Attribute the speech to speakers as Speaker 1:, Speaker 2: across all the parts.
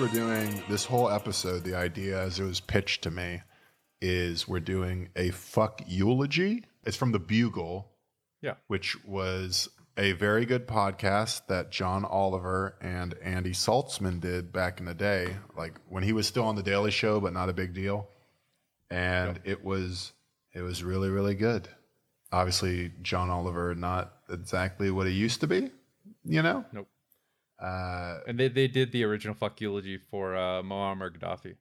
Speaker 1: we're doing this whole episode. The idea, as it was pitched to me, is we're doing a fuck eulogy. It's from the Bugle,
Speaker 2: Yeah.
Speaker 1: which was a very good podcast that John Oliver and Andy Saltzman did back in the day, like when he was still on the Daily Show, but not a big deal. And it was it was really really good. Obviously, John Oliver not exactly what he used to be, you know.
Speaker 2: Nope.
Speaker 1: Uh,
Speaker 2: And they, they did the original fuck eulogy for uh, Muammar Gaddafi.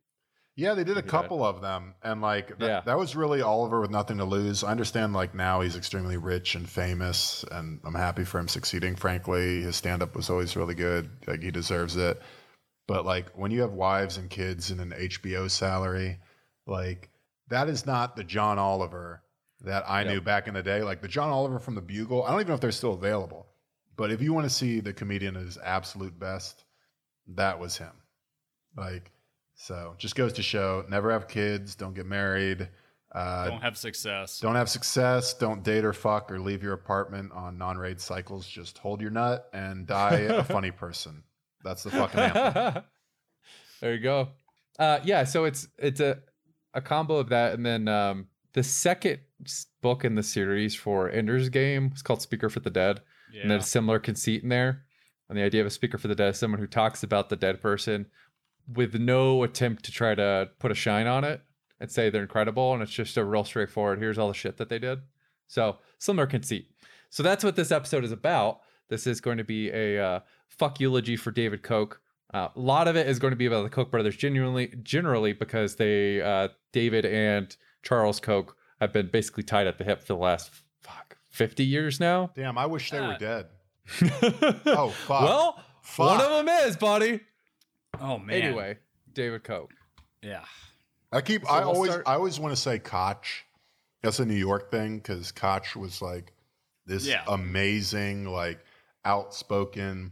Speaker 1: Yeah, they did a couple of them, and like that,
Speaker 2: Yeah.
Speaker 1: that was really Oliver with nothing to lose. I understand like now he's extremely rich and famous, and I'm happy for him succeeding. Frankly, his stand up was always really good. Like he deserves it. But like when you have wives and kids and an HBO salary, like that is not the John Oliver that I knew back in the day. Like the John Oliver from the Bugle. I don't even know if they're still available. But if you want to see the comedian at his absolute best, that was him. Like, so just goes to show never have kids, don't get married, uh,
Speaker 3: Don't have success.
Speaker 1: don't have success, don't date or fuck or leave your apartment on non raid cycles. Just hold your nut and die a funny person. That's the fucking anthem.
Speaker 2: there you go. Uh, yeah, so it's it's a a combo of that, and then um, the second book in the series for Ender's Game is called Speaker for the Dead,
Speaker 3: Yeah.
Speaker 2: and there's a similar conceit in there. And the idea of a speaker for the dead someone who talks about the dead person with no attempt to try to put a shine on it and say they're incredible, and it's just a real straightforward. Here's all the shit that they did. So similar conceit. So that's what this episode is about. This is going to be a uh, fuck eulogy for David Koch. Uh, a lot of it is going to be about the Koch brothers, genuinely, generally because they, uh, David and Charles Koch, have been basically tied at the hip for the last fuck fifty years now.
Speaker 1: Damn, I wish they were
Speaker 3: Uh,
Speaker 1: dead. Oh, fuck.
Speaker 2: Well,
Speaker 1: Fuck.
Speaker 2: one of them is, buddy.
Speaker 3: oh man.
Speaker 2: Anyway, David Koch.
Speaker 3: Yeah.
Speaker 1: I keep.
Speaker 2: So
Speaker 1: I
Speaker 2: we'll
Speaker 1: always.
Speaker 2: start-
Speaker 1: I always want to say Koch. That's a New York thing because Koch was like this
Speaker 3: Yeah.
Speaker 1: amazing, like outspoken,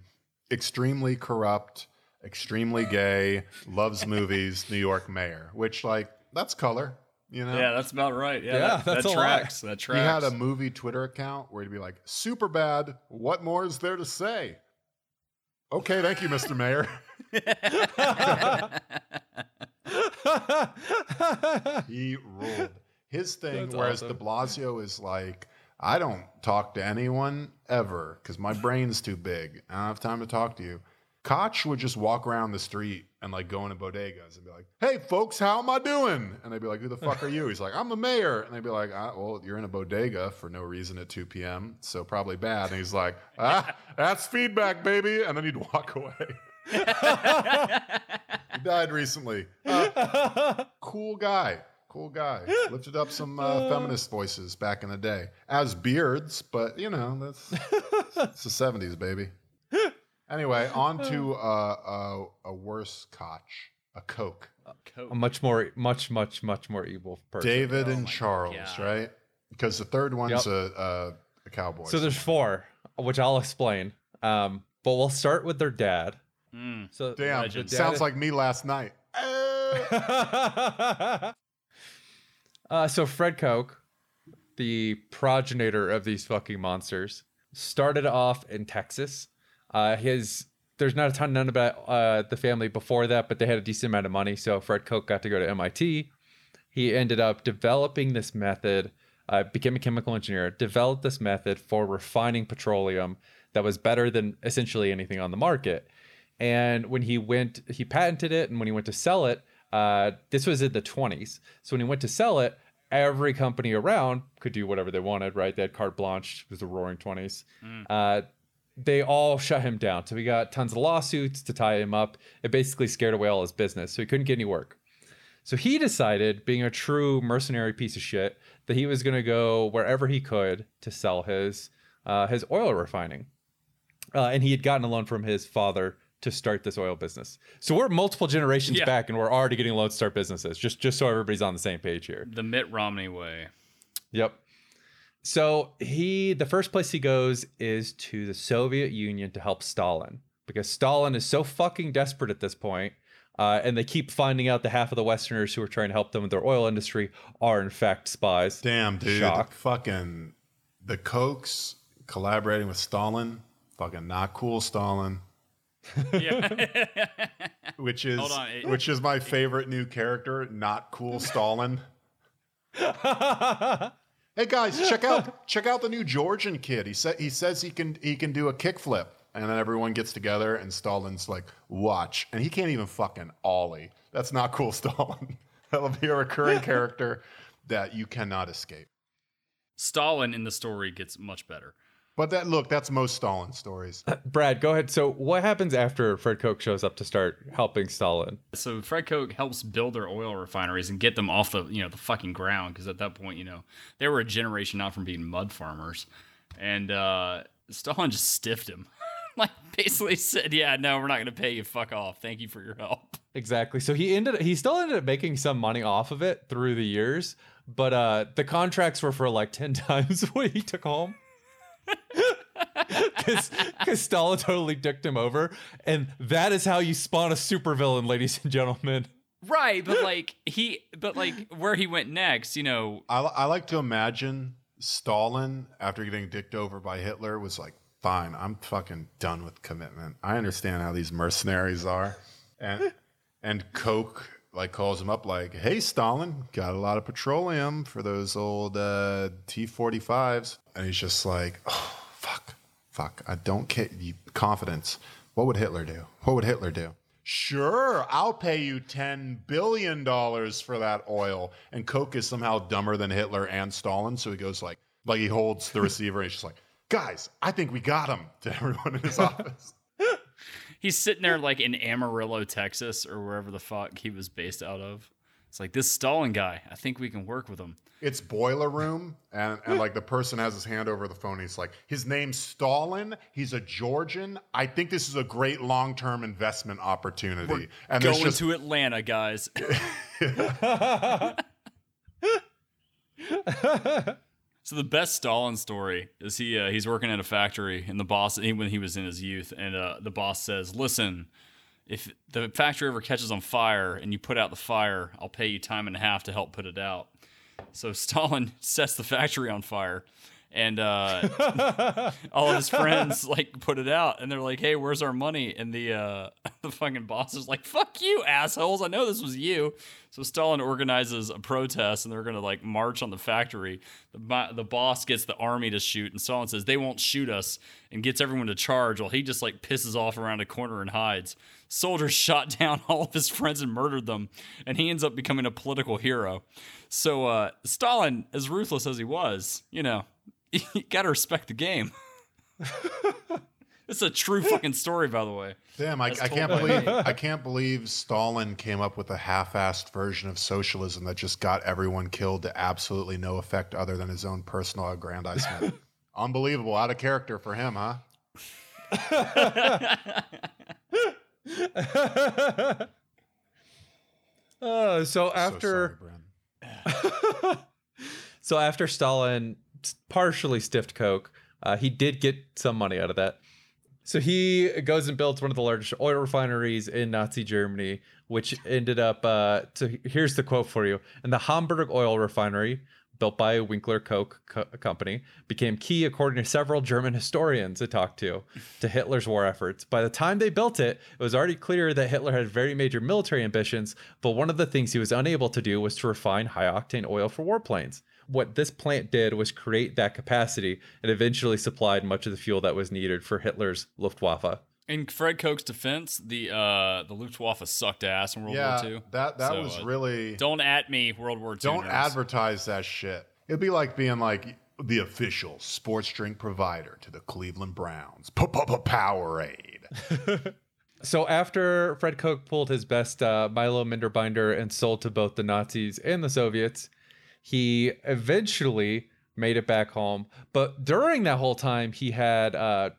Speaker 1: extremely corrupt, extremely gay, loves movies, New York mayor. Which like that's color. You know.
Speaker 3: Yeah, that's about right. Yeah,
Speaker 2: Yeah,
Speaker 3: that,
Speaker 2: that's
Speaker 3: that
Speaker 2: a lot.
Speaker 3: tracks. That
Speaker 1: He had a movie Twitter account where he'd be like, "Super bad. What more is there to say?" Okay, thank you, Mr. Mayor. he ruled. His thing,
Speaker 2: That's
Speaker 1: whereas
Speaker 2: awesome.
Speaker 1: De Blasio is like, I don't talk to anyone ever because my brain's too big. I don't have time to talk to you. Koch would just walk around the street and like go into bodegas and be like, "Hey, folks, how am I doing?" And they'd be like, "Who the fuck are you?" He's like, "I'm the mayor." And they'd be like, ah, "Well, you're in a bodega for no reason at 2 p.m., so probably bad." And he's like, "Ah, that's feedback, baby." And then he'd walk away. he died recently. Uh, cool guy. Cool guy. Lifted up some uh, feminist voices back in the day as beards, but you know, that's it's the 70s, baby. Anyway, on to uh, uh, a worse Koch, a Coke.
Speaker 3: Coke.
Speaker 2: a much more, much, much, much more evil person.
Speaker 1: David
Speaker 3: Oh
Speaker 1: and Charles,
Speaker 3: God.
Speaker 1: right? Because the third one's
Speaker 2: Yep.
Speaker 1: a, a, a cowboy.
Speaker 2: So there's four, which I'll explain. Um, but we'll start with their dad.
Speaker 3: Mm.
Speaker 2: So
Speaker 1: Damn, it
Speaker 2: the
Speaker 1: sounds
Speaker 2: dad-
Speaker 1: like me last night.
Speaker 2: uh, so Fred Koch, the progenitor of these fucking monsters, started off in Texas. Uh, his there's not a ton known about uh, the family before that, but they had a decent amount of money. So Fred Koch got to go to MIT. He ended up developing this method, uh, became a chemical engineer, developed this method for refining petroleum that was better than essentially anything on the market. And when he went, he patented it, and when he went to sell it, uh, this was in the 20s. So when he went to sell it, every company around could do whatever they wanted, right? They had carte blanche. It was the roaring 20s. Uh, they all shut him down. So he got tons of lawsuits to tie him up. It basically scared away all his business. So he couldn't get any work. So he decided, being a true mercenary piece of shit, that he was going to go wherever he could to sell his uh, his oil refining. Uh, and he had gotten a loan from his father to start this oil business. So we're multiple generations
Speaker 3: Yeah.
Speaker 2: back, and we're already getting loans to start businesses. Just just so everybody's on the same page here.
Speaker 3: The Mitt Romney way.
Speaker 2: Yep. So he, the first place he goes is to the Soviet Union to help Stalin because Stalin is so fucking desperate at this point, uh, and they keep finding out that half of the Westerners who are trying to help them with their oil industry are in fact spies.
Speaker 1: Damn, dude.
Speaker 2: Shock.
Speaker 1: Fucking the Kochs collaborating with Stalin. Fucking not cool, Stalin.
Speaker 3: Yeah.
Speaker 1: which is
Speaker 3: Hold on, it-
Speaker 1: which is my favorite new character, not cool Stalin. Hey guys, check out check out the new Georgian kid. He said he says he can he can do a kickflip, and then everyone gets together, and Stalin's like, "Watch," and he can't even fucking ollie. That's not cool, Stalin. That'll be a recurring character that you cannot escape.
Speaker 3: Stalin in the story gets much better.
Speaker 1: But that look, that's most Stalin stories.
Speaker 2: Brad, go ahead. So, what happens after Fred Koch shows up to start helping Stalin?
Speaker 3: So Fred Koch helps build their oil refineries and get them off the you know the fucking ground because at that point you know they were a generation out from being mud farmers, and uh, Stalin just stiffed him, like basically said, "Yeah, no, we're not going to pay you. Fuck off. Thank you for your help."
Speaker 2: Exactly. So he ended. He still ended up making some money off of it through the years, but uh, the contracts were for like ten times what he took home. Because Stalin totally dicked him over, and that is how you spawn a supervillain, ladies and gentlemen.
Speaker 3: Right, but like he, but like where he went next, you know,
Speaker 1: I, I like to imagine Stalin, after getting dicked over by Hitler, was like, fine, I'm fucking done with commitment. I understand how these mercenaries are. And and Koch like calls him up like, hey Stalin, got a lot of petroleum for those old uh, T-45s. And he's just like, oh, fuck, fuck, I don't care. Confidence. What would Hitler do? What would Hitler do? Sure, I'll pay you $10 billion for that oil. And Koch is somehow dumber than Hitler and Stalin. So he goes like, like he holds the receiver and he's just like, guys, I think we got him to everyone in his office.
Speaker 3: he's sitting there like in Amarillo, Texas, or wherever the fuck he was based out of. It's like this Stalin guy. I think we can work with him.
Speaker 1: It's boiler room, and, and like the person has his hand over the phone. He's like, his name's Stalin. He's a Georgian. I think this is a great long term investment opportunity. and there's
Speaker 3: Going
Speaker 1: just
Speaker 3: to Atlanta, guys. So the best Stalin story is he uh, he's working at a factory and the boss when he was in his youth and uh, the boss says, "Listen, if the factory ever catches on fire and you put out the fire, I'll pay you time and a half to help put it out." So Stalin sets the factory on fire and uh, all of his friends like put it out and they're like, "Hey, where's our money?" And the uh, the fucking boss is like, "Fuck you, assholes! I know this was you." So Stalin organizes a protest and they're gonna like march on the factory. The the boss gets the army to shoot and Stalin says they won't shoot us and gets everyone to charge. While he just like pisses off around a corner and hides. Soldiers shot down all of his friends and murdered them, and he ends up becoming a political hero. So uh, Stalin, as ruthless as he was, you know, you gotta respect the game. it's a true fucking story, by the way.
Speaker 1: damn. I, I can't believe I can't believe Stalin came up with a half assed version of socialism that just got everyone killed to absolutely no effect other than his own personal aggrandizement. Unbelievable, out of character for him, huh?
Speaker 2: Uh, so
Speaker 1: So
Speaker 2: after
Speaker 1: sorry, Bren.
Speaker 2: So after Stalin partially stiffed Koch, uh, he did get some money out of that. So he goes and builds one of the largest oil refineries in Nazi Germany, which ended up. Uh, so here's the quote for you: "And the Hamburg oil refinery." Built by a Winkler Koch Co- Company, became key according to several German historians I talked to, to Hitler's war efforts. By the time they built it, it was already clear that Hitler had very major military ambitions, but one of the things he was unable to do was to refine high octane oil for warplanes what this plant did was create that capacity and eventually supplied much of the fuel that was needed for Hitler's Luftwaffe.
Speaker 3: In Fred Koch's defense, the uh, the Luftwaffe sucked ass in World
Speaker 1: yeah,
Speaker 3: War II.
Speaker 1: that that
Speaker 3: So,
Speaker 1: was
Speaker 3: uh,
Speaker 1: really
Speaker 3: Don't at me, World War II.
Speaker 1: Don't
Speaker 3: nerds.
Speaker 1: advertise that shit. It'd be like being like the official sports drink provider to the Cleveland Browns. Powerade.
Speaker 2: So after Fred Koch pulled his best uh, Milo Minderbinder and sold to both the Nazis and the Soviets, he eventually made it back home. But during that whole time, he had uh,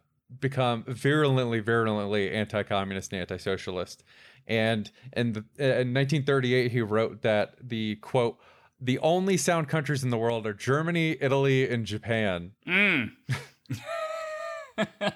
Speaker 2: become virulently, virulently anti-communist and anti-socialist. And in, the, in 1938, he wrote that the quote, "The only sound countries in the world are Germany, Italy, and Japan."
Speaker 3: Mm.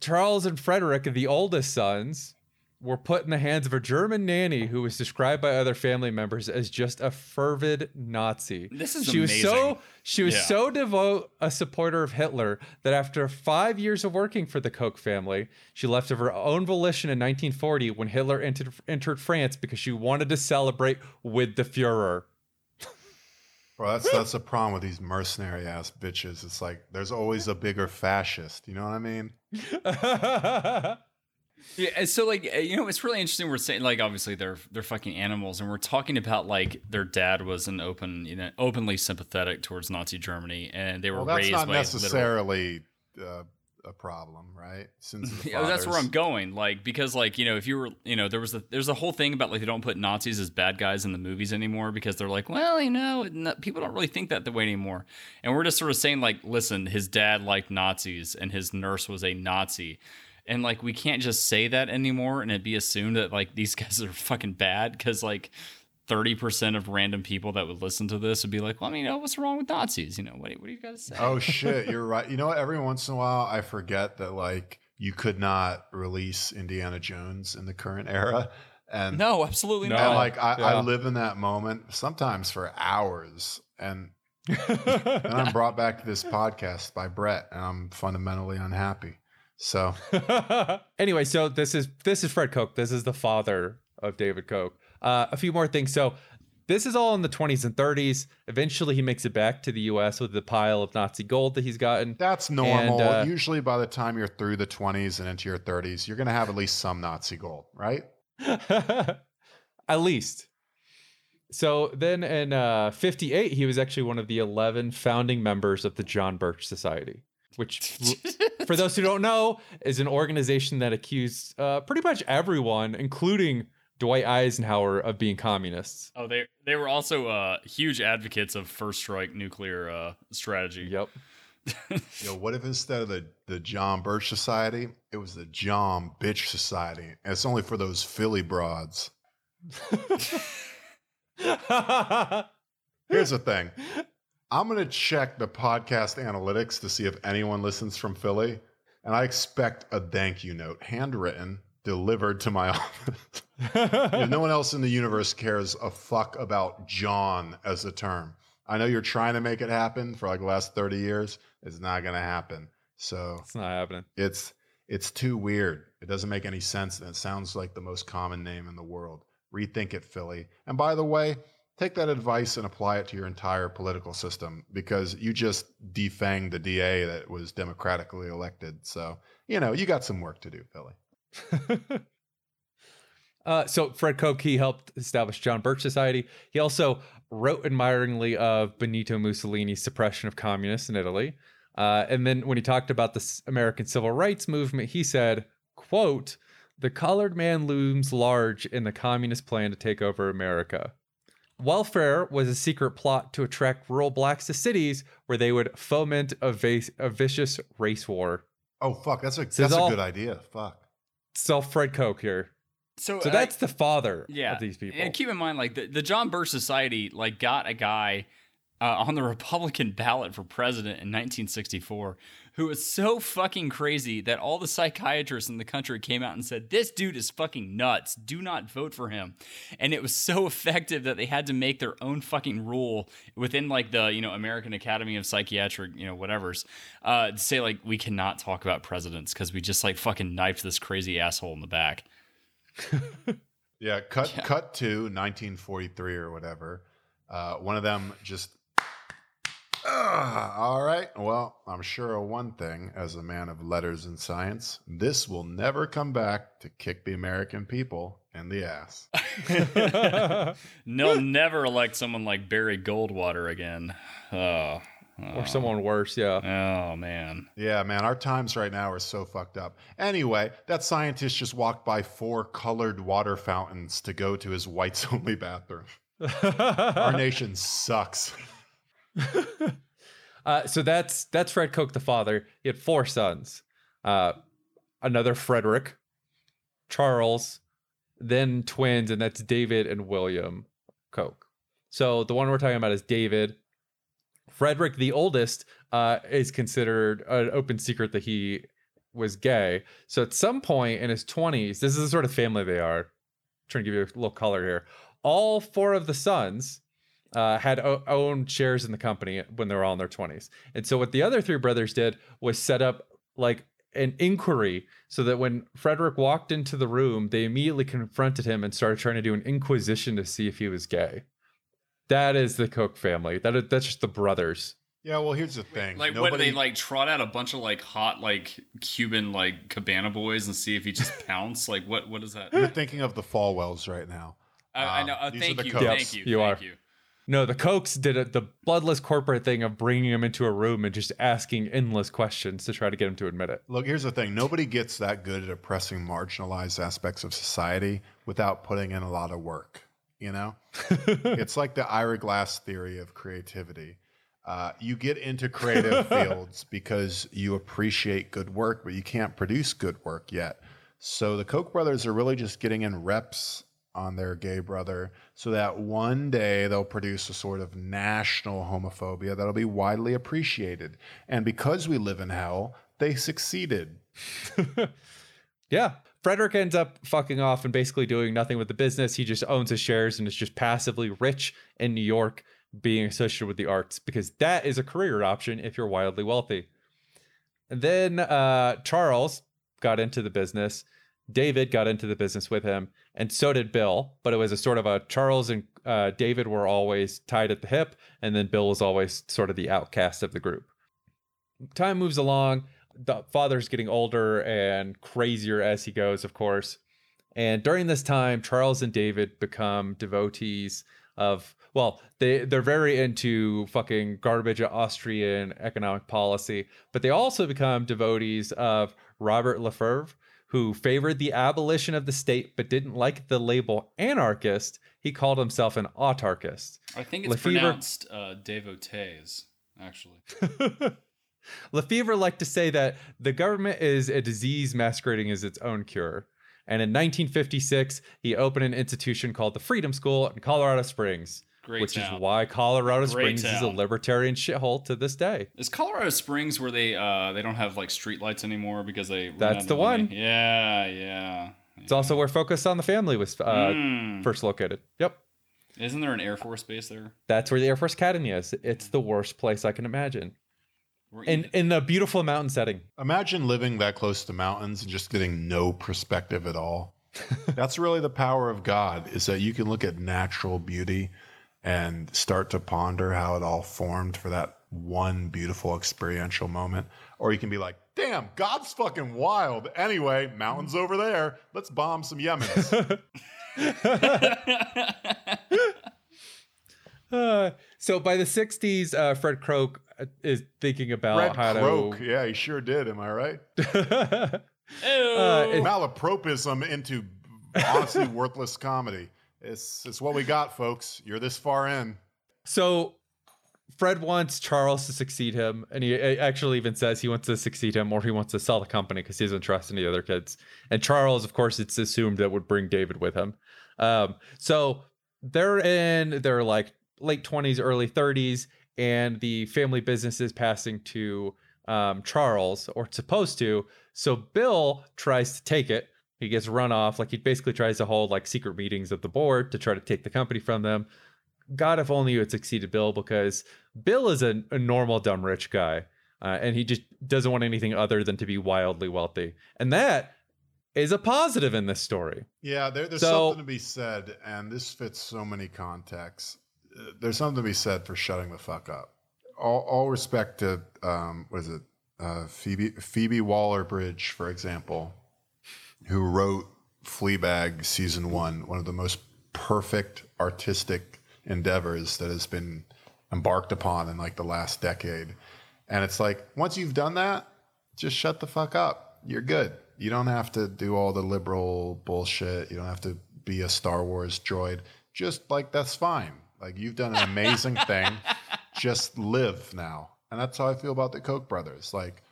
Speaker 2: Charles and Frederick, the oldest sons, were put in the hands of a German nanny who was described by other family members as just a fervid Nazi.
Speaker 3: This is
Speaker 2: she was so she was
Speaker 3: Yeah.
Speaker 2: so devout a supporter of Hitler that after five years of working for the Koch family, she left of her own volition in 1940 when Hitler entered entered France because she wanted to celebrate with the Führer.
Speaker 1: Bro, that's that's the problem with these mercenary ass bitches. It's like there's always a bigger fascist. You know what I mean?
Speaker 3: Yeah, so like uh, you know, it's really interesting. We're saying like obviously they're they're fucking animals, and we're talking about like their dad was an open, you know, openly sympathetic towards Nazi Germany, and they were
Speaker 1: Well, that's
Speaker 3: raised
Speaker 1: not necessarily uh, a problem, right? Since
Speaker 3: Yeah, that's where I'm going. Like because like you know if you were you know there was a there's a whole thing about like they don't put Nazis as bad guys in the movies anymore because they're like well you know no, people don't really think that the way anymore, and we're just sort of saying like listen his dad liked Nazis and his nurse was a Nazi. And like we can't just say that anymore and it'd be assumed that like these guys are fucking bad because like 30% of random people that would listen to this would be like, well, I mean, you know, what's wrong with Nazis? You know, what, what do you guys say?
Speaker 1: Oh shit, you're right. You know what? Every once in a while, I forget that like you could not release Indiana Jones in the current era, and
Speaker 3: no, absolutely
Speaker 2: No.
Speaker 1: and like I,
Speaker 2: Yeah.
Speaker 1: I live in that moment sometimes for hours, and then I'm brought back to this podcast by Brett, and I'm fundamentally unhappy. So
Speaker 2: anyway, so this is this is Fred Koch. This is the father of David Koch. Uh, a few more things. So this is all in the 20s and 30s. Eventually, he makes it back to the U.S. with the pile of Nazi gold that he's gotten.
Speaker 1: that's normal.
Speaker 2: uh,
Speaker 1: Usually, by the time you're through the 20s and into your 30s, you're gonna have at least some Nazi gold, right?
Speaker 2: At least. So then in uh, 58, he was actually one of the 11 founding members of the John Birch Society, which, for those who don't know, is an organization that accused uh, pretty much everyone, including Dwight Eisenhower, of being communists.
Speaker 3: Oh, they they were also uh, huge advocates of first strike nuclear uh, strategy.
Speaker 2: Yep.
Speaker 1: Yo, what if instead of the, the John Birch Society, it was the John Bitch Society? And it's only for those Philly broads. Here's the thing I'm going to check the podcast analytics to see if anyone listens from Philly. And I expect a thank you note, handwritten, delivered to my office. No one else in the universe cares a fuck about John as a term. I know you're trying to make it happen for like the last 30 years. It's not going to happen. So
Speaker 2: it's not happening.
Speaker 1: it's it's too weird. It doesn't make any sense, and it sounds like the most common name in the world. Rethink it, Philly. And by the way, take that advice and apply it to your entire political system because you just defanged the DA that was democratically elected. So you know you got some work to do, Philly.
Speaker 2: Uh, so Fred Koch, he helped establish John Birch Society. He also wrote admiringly of Benito Mussolini's suppression of communists in Italy. Uh, and then when he talked about the American civil rights movement, he said, quote, the colored man looms large in the communist plan to take over America. Welfare was a secret plot to attract rural blacks to cities where they would foment a, va- a vicious race war.
Speaker 1: Oh fuck, that's a
Speaker 2: This is
Speaker 1: that's a
Speaker 2: all-
Speaker 1: good idea. Fuck.
Speaker 2: So Fred Koch here.
Speaker 3: So,
Speaker 2: So
Speaker 3: I-
Speaker 2: that's the father
Speaker 3: yeah,
Speaker 2: of these people.
Speaker 3: And keep in mind, like the, the John Birch Society, like got a guy uh, on the Republican ballot for president in 1964 who was so fucking crazy that all the psychiatrists in the country came out and said, "This dude is fucking nuts. Do not vote for him." And it was so effective that they had to make their own fucking rule within like the you know American Academy of Psychiatric you know whatever's uh, to say like we cannot talk about presidents because we just like fucking knifed this crazy asshole in the back.
Speaker 1: Yeah, cut
Speaker 3: Yeah.
Speaker 1: cut to 1943 or whatever. Uh, one of them just. "Ugh, all right. Well, I'm sure of one thing as a man of letters and science. This will never come back to kick the American people in the ass.
Speaker 3: They'll never elect someone like Barry Goldwater again. Oh,
Speaker 2: or someone worse, yeah.
Speaker 3: Oh, oh man.
Speaker 1: Yeah, man, our times right now are so fucked up. Anyway, that scientist just walked by four colored water fountains to go to his whites only bathroom. Our nation sucks.
Speaker 2: uh, so that's that's Fred Koch the father. He had four sons. Uh, another Frederick, Charles, then twins, and that's David and William Koch. So the one we're talking about is David. Frederick, the oldest, uh, is considered an open secret that he was gay. So at some point in his 20s, this is the sort of family they are. trying to give you a little color here. All four of the sons uh, had o- owned shares in the company when they were all in their 20s. And so what the other three brothers did was set up like an inquiry so that when Frederick walked into the room, they immediately confronted him and started trying to do an inquisition to see if he was gay. That is the Koch family. That is, that's just the brothers.
Speaker 1: Yeah, well, here's the thing.
Speaker 3: Like what they like trot out a bunch of like hot like Cuban like cabana boys and see if he just pounce? Like what what is that?
Speaker 1: You're thinking of the Falwells right now.
Speaker 3: I, I know. Uh,
Speaker 1: these are
Speaker 3: thank
Speaker 1: the
Speaker 3: you,
Speaker 1: Kochs.
Speaker 3: thank you,
Speaker 2: You
Speaker 3: thank
Speaker 2: are. No, the Kochs did it, the bloodless corporate thing of bringing him into a room and just asking endless questions to try to get him to admit it.
Speaker 1: Look, here's the thing. Nobody gets that good at oppressing marginalized aspects of society without putting in a lot of work. You know, it's like the Ira Glass theory of creativity. Uh, you get into creative fields because you appreciate good work, but you can't produce good work yet. So the Koch brothers are really just getting in reps on their gay brother so that one day they'll produce a sort of national homophobia that'll be widely appreciated. And because we live in hell, they succeeded.
Speaker 2: Yeah. Frederick ends up fucking off and basically doing nothing with the business. He just owns his shares and is just passively rich in New York being associated with the arts because that is a career option if you're wildly wealthy. And then uh, Charles got into the business. David got into the business with him, and so did Bill. But it was a sort of a Charles and uh, David were always tied at the hip, and then Bill was always sort of the outcast of the group. Time moves along. The father's getting older and crazier as he goes, of course. And during this time, Charles and David become devotees of well, they they're very into fucking garbage Austrian economic policy, but they also become devotees of Robert Lefebvre, who favored the abolition of the state but didn't like the label anarchist. He called himself an autarchist.
Speaker 3: I think it's
Speaker 2: Lefevre-
Speaker 3: pronounced uh, devotees, actually.
Speaker 2: Lefebvre liked to say that the government is a disease masquerading as its own cure. And in 1956, he opened an institution called the Freedom School in Colorado Springs,
Speaker 3: Great
Speaker 2: which
Speaker 3: town.
Speaker 2: is why Colorado
Speaker 3: Great
Speaker 2: Springs is a libertarian shithole to this day.
Speaker 3: Is Colorado Springs where they uh they don't have like street lights anymore because they ran
Speaker 2: That's
Speaker 3: out
Speaker 2: the
Speaker 3: of money?
Speaker 2: one.
Speaker 3: Yeah, yeah.
Speaker 2: It's also where Focus on the Family was uh,
Speaker 3: Mm.
Speaker 2: first located. Yep.
Speaker 3: Isn't there an Air Force base there?
Speaker 2: That's where the Air Force Academy is. It's the worst place I can imagine. In in a beautiful mountain setting.
Speaker 1: Imagine living that close to mountains and just getting no perspective at all. That's really the power of God is that you can look at natural beauty and start to ponder how it all formed for that one beautiful experiential moment. Or you can be like, damn, God's fucking wild. Anyway, mountains over there. Let's bomb some Yemens.
Speaker 2: Uh, so by the 60s, uh, Fred Croak uh, is thinking about
Speaker 1: Red
Speaker 2: how
Speaker 1: Croak.
Speaker 2: to.
Speaker 1: Yeah, he sure did. Am I right?
Speaker 3: Ew.
Speaker 2: it-
Speaker 1: Malapropism into honestly worthless comedy. It's, it's what we got, folks. You're this far in.
Speaker 2: So Fred wants Charles to succeed him, and he actually even says he wants to succeed him or he wants to sell the company because he doesn't trust any other kids. And Charles, of course, it's assumed that would bring David with him. Um, so they're in their like late 20s, early 30s, and the family business is passing to um, Charles, or it's supposed to. So Bill tries to take it. He gets run off. Like he basically tries to hold like secret meetings of the board to try to take the company from them. God, if only you had succeeded Bill, because Bill is a, a normal dumb rich guy, uh, and he just doesn't want anything other than to be wildly wealthy, and that is a positive in this story.
Speaker 1: Yeah, there, there's
Speaker 2: So-
Speaker 1: something to be said, and this fits so many contexts. Uh, There's something to be said for shutting the fuck up. All, all respect to, um, what is it, uh, Phoebe Phoebe Waller Bridge, for example, who wrote Fleabag season one, one of the most perfect artistic endeavors that has been embarked upon in like the last decade. And it's like once you've done that, just shut the fuck up. You're good. You don't have to do all the liberal bullshit. You don't have to be a Star Wars droid. Just like that's fine. Like you've done an amazing thing. Just live now. And that's how I feel about the Koch brothers. Like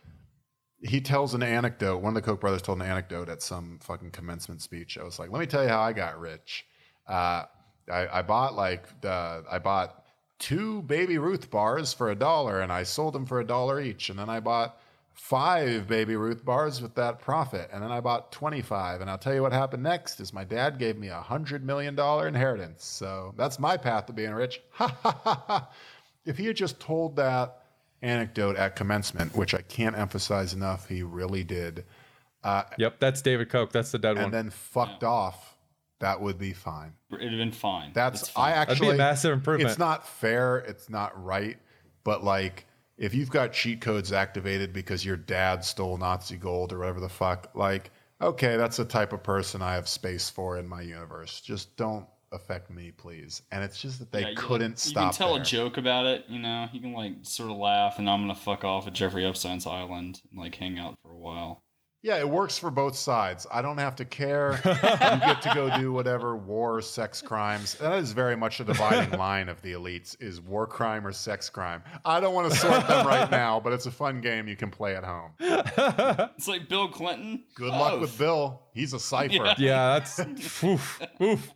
Speaker 1: he tells an anecdote. One of the Koch brothers told an anecdote at some fucking commencement speech. I was like, let me tell you how I got rich. Uh, I, I bought like uh, I bought two Baby Ruth bars for a dollar, and I sold them for a dollar each. And then I bought five Baby Ruth bars with that profit. And then I bought 25. And I'll tell you what happened next is my dad gave me a $100 million inheritance. So that's my path to being rich. Ha ha ha ha. If he had just told that anecdote at commencement, which I can't emphasize enough, he really did, uh,
Speaker 2: Yep, that's David Koch. That's the dead
Speaker 1: and
Speaker 2: one.
Speaker 1: And then fucked off, that would be fine.
Speaker 3: It'd have been fine.
Speaker 1: That's,
Speaker 3: It's fine.
Speaker 1: I
Speaker 2: That'd be a massive improvement.
Speaker 1: It's not fair. It's not right. But like, if you've got cheat codes activated because your dad stole Nazi gold or whatever the fuck, like, okay, that's the type of person I have space for in my universe. Just don't affect me, please. And it's just that they
Speaker 3: Yeah,
Speaker 1: couldn't
Speaker 3: you
Speaker 1: stop.
Speaker 3: can tell
Speaker 1: there.
Speaker 3: a joke about it, you know. You can like sort of laugh, and I'm gonna fuck off at Jeffrey Epstein's island and like hang out for a while.
Speaker 1: Yeah, it works for both sides. I don't have to care. you get to go do whatever war, sex crimes. That is very much a dividing line of the elites: is war crime or sex crime. I don't want to sort them right now, but it's a fun game you can play at home.
Speaker 3: It's like Bill Clinton.
Speaker 1: Good
Speaker 3: Oh,
Speaker 1: luck with Bill. He's a cipher.
Speaker 2: yeah, that's oof, oof.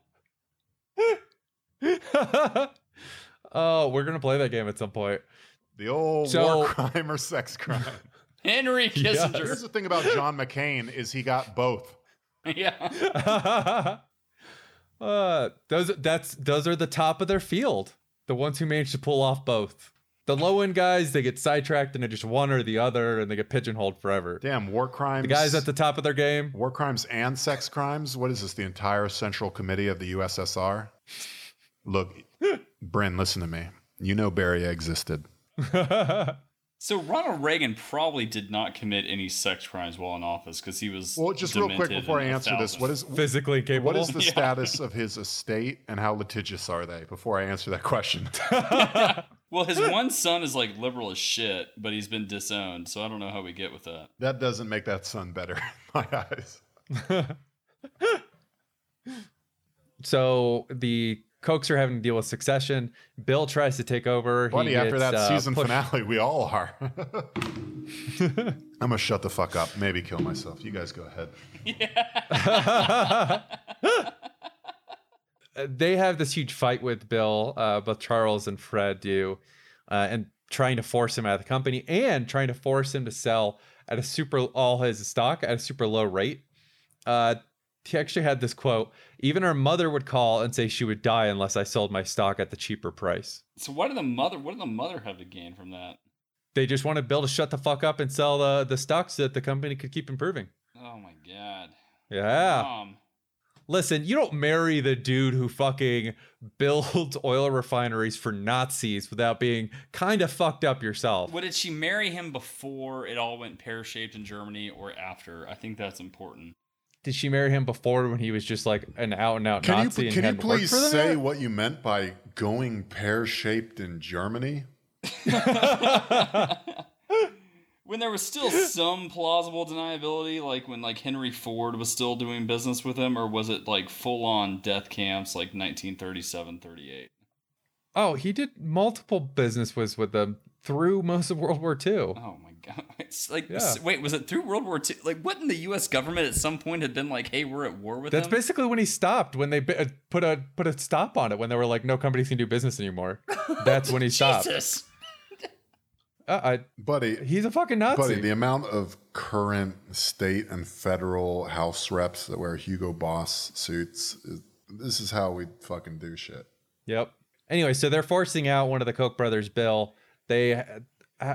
Speaker 2: oh, we're gonna play that game at some point.
Speaker 1: The old
Speaker 2: So-
Speaker 1: war crime or sex crime.
Speaker 3: Henry
Speaker 2: Yes.
Speaker 3: Kissinger.
Speaker 1: Here's the thing about John McCain is he got both.
Speaker 3: yeah.
Speaker 2: uh, those that's those are the top of their field. The ones who managed to pull off both. The low end guys, they get sidetracked into just one or the other, and they get pigeonholed forever.
Speaker 1: Damn, war crimes.
Speaker 2: The guys at the top of their game.
Speaker 1: war crimes and sex crimes. What is this? The entire Central Committee of the USSR? Look, Bryn, listen to me. You know Beria existed.
Speaker 3: So Ronald Reagan probably did not commit any sex crimes while in office because he was.
Speaker 1: Well, just real quick before I answer this, what is
Speaker 2: Physically incapable.
Speaker 1: what is the
Speaker 3: Yeah.
Speaker 1: status of his estate and how litigious are they? Before I answer that question,
Speaker 3: Well, his one son is like liberal as shit, but he's been disowned, so I don't know how we get with that.
Speaker 1: that doesn't make that son better in my eyes.
Speaker 2: so the Kochs are having to deal with succession. Bill tries to take over.
Speaker 1: Buddy, after that
Speaker 2: uh,
Speaker 1: season
Speaker 2: pushed-
Speaker 1: finale, we all are. I'm gonna shut the fuck up. Maybe kill myself. You guys go ahead. Yeah.
Speaker 2: they have this huge fight with Bill, uh, both Charles and Fred do, uh, and trying to force him out of the company and trying to force him to sell at a super all his stock at a super low rate. Uh, he actually had this quote: "Even our mother would call and say she would die unless I sold my stock at the cheaper price."
Speaker 3: So why did the mother? What did the mother have to gain from that?
Speaker 2: They just wanted Bill to shut the fuck up and sell the the stocks so that the company could keep improving.
Speaker 3: Oh my god.
Speaker 2: Yeah.
Speaker 3: Mom.
Speaker 2: Listen, you don't marry the dude who fucking builds oil refineries for Nazis without being kind of fucked up yourself.
Speaker 3: What did she marry him before it all went pear shaped in Germany or after? I think that's important.
Speaker 2: Did she marry him before when he was just like an out and out
Speaker 1: Can
Speaker 2: Nazi?
Speaker 1: you
Speaker 2: and
Speaker 1: can you
Speaker 2: hadn't
Speaker 1: please say what you meant by going pear shaped in Germany?
Speaker 3: When there was still some plausible deniability, like when like Henry Ford was still doing business with him, or was it like full on death camps like 1937, 38?
Speaker 2: Oh, he did multiple business was with them through most of World War II.
Speaker 3: Oh my god! It's like
Speaker 2: Yeah.
Speaker 3: wait, was it through World War II? Like, wouldn't the U.S. government at some point have been like, "Hey, we're at war with
Speaker 2: That's
Speaker 3: them"?
Speaker 2: basically when he stopped. When they uh, put a put a stop on it. When they were like, no companies can do business anymore. That's when he stopped.
Speaker 3: Jesus.
Speaker 2: Uh,
Speaker 1: Buddy,
Speaker 2: he's a fucking Nazi.
Speaker 1: buddy, the amount of current state and federal house reps that wear Hugo Boss suits, is, this is how we fucking do shit.
Speaker 2: Yep. Anyway, so they're forcing out one of the Koch brothers, Bill. They uh,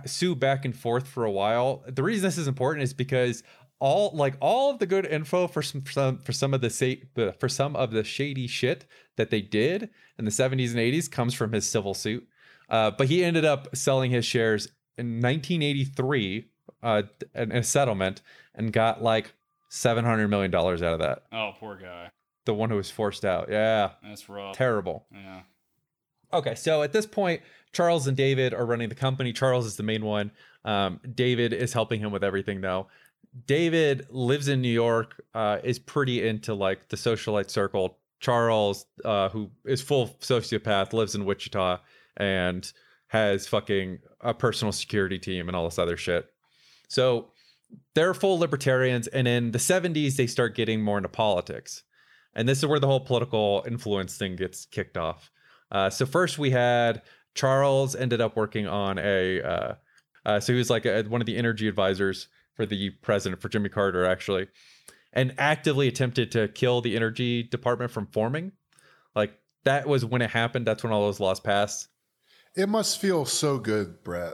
Speaker 2: sue back and forth for a while. The reason this is important is because all like all of the good info for some for some, for some of the sa- for some of the shady shit that they did in the 70s and 80s comes from his civil suit. Uh, but he ended up selling his shares in 1983 uh, in a settlement and got like 700 million dollars out of that.
Speaker 3: Oh, poor guy.
Speaker 2: The one who was forced out. Yeah,
Speaker 3: That's rough.
Speaker 2: terrible.
Speaker 3: yeah.
Speaker 2: Okay, so at this point, Charles and David are running the company. Charles is the main one. Um, David is helping him with everything, though. David lives in New York, uh, is pretty into like the socialite circle. Charles, uh, who is full sociopath, lives in Wichita and has fucking a personal security team and all this other shit. So they're full libertarians. And in the 70s, they start getting more into politics. And this is where the whole political influence thing gets kicked off. Uh, so first we had Charles ended up working on a uh, Uh, so he was like a, one of the energy advisors for the president, for Jimmy Carter, actually, and actively attempted to kill the energy department from forming. Like that was when it happened. That's when all those laws passed.
Speaker 1: It must feel so good, Brett.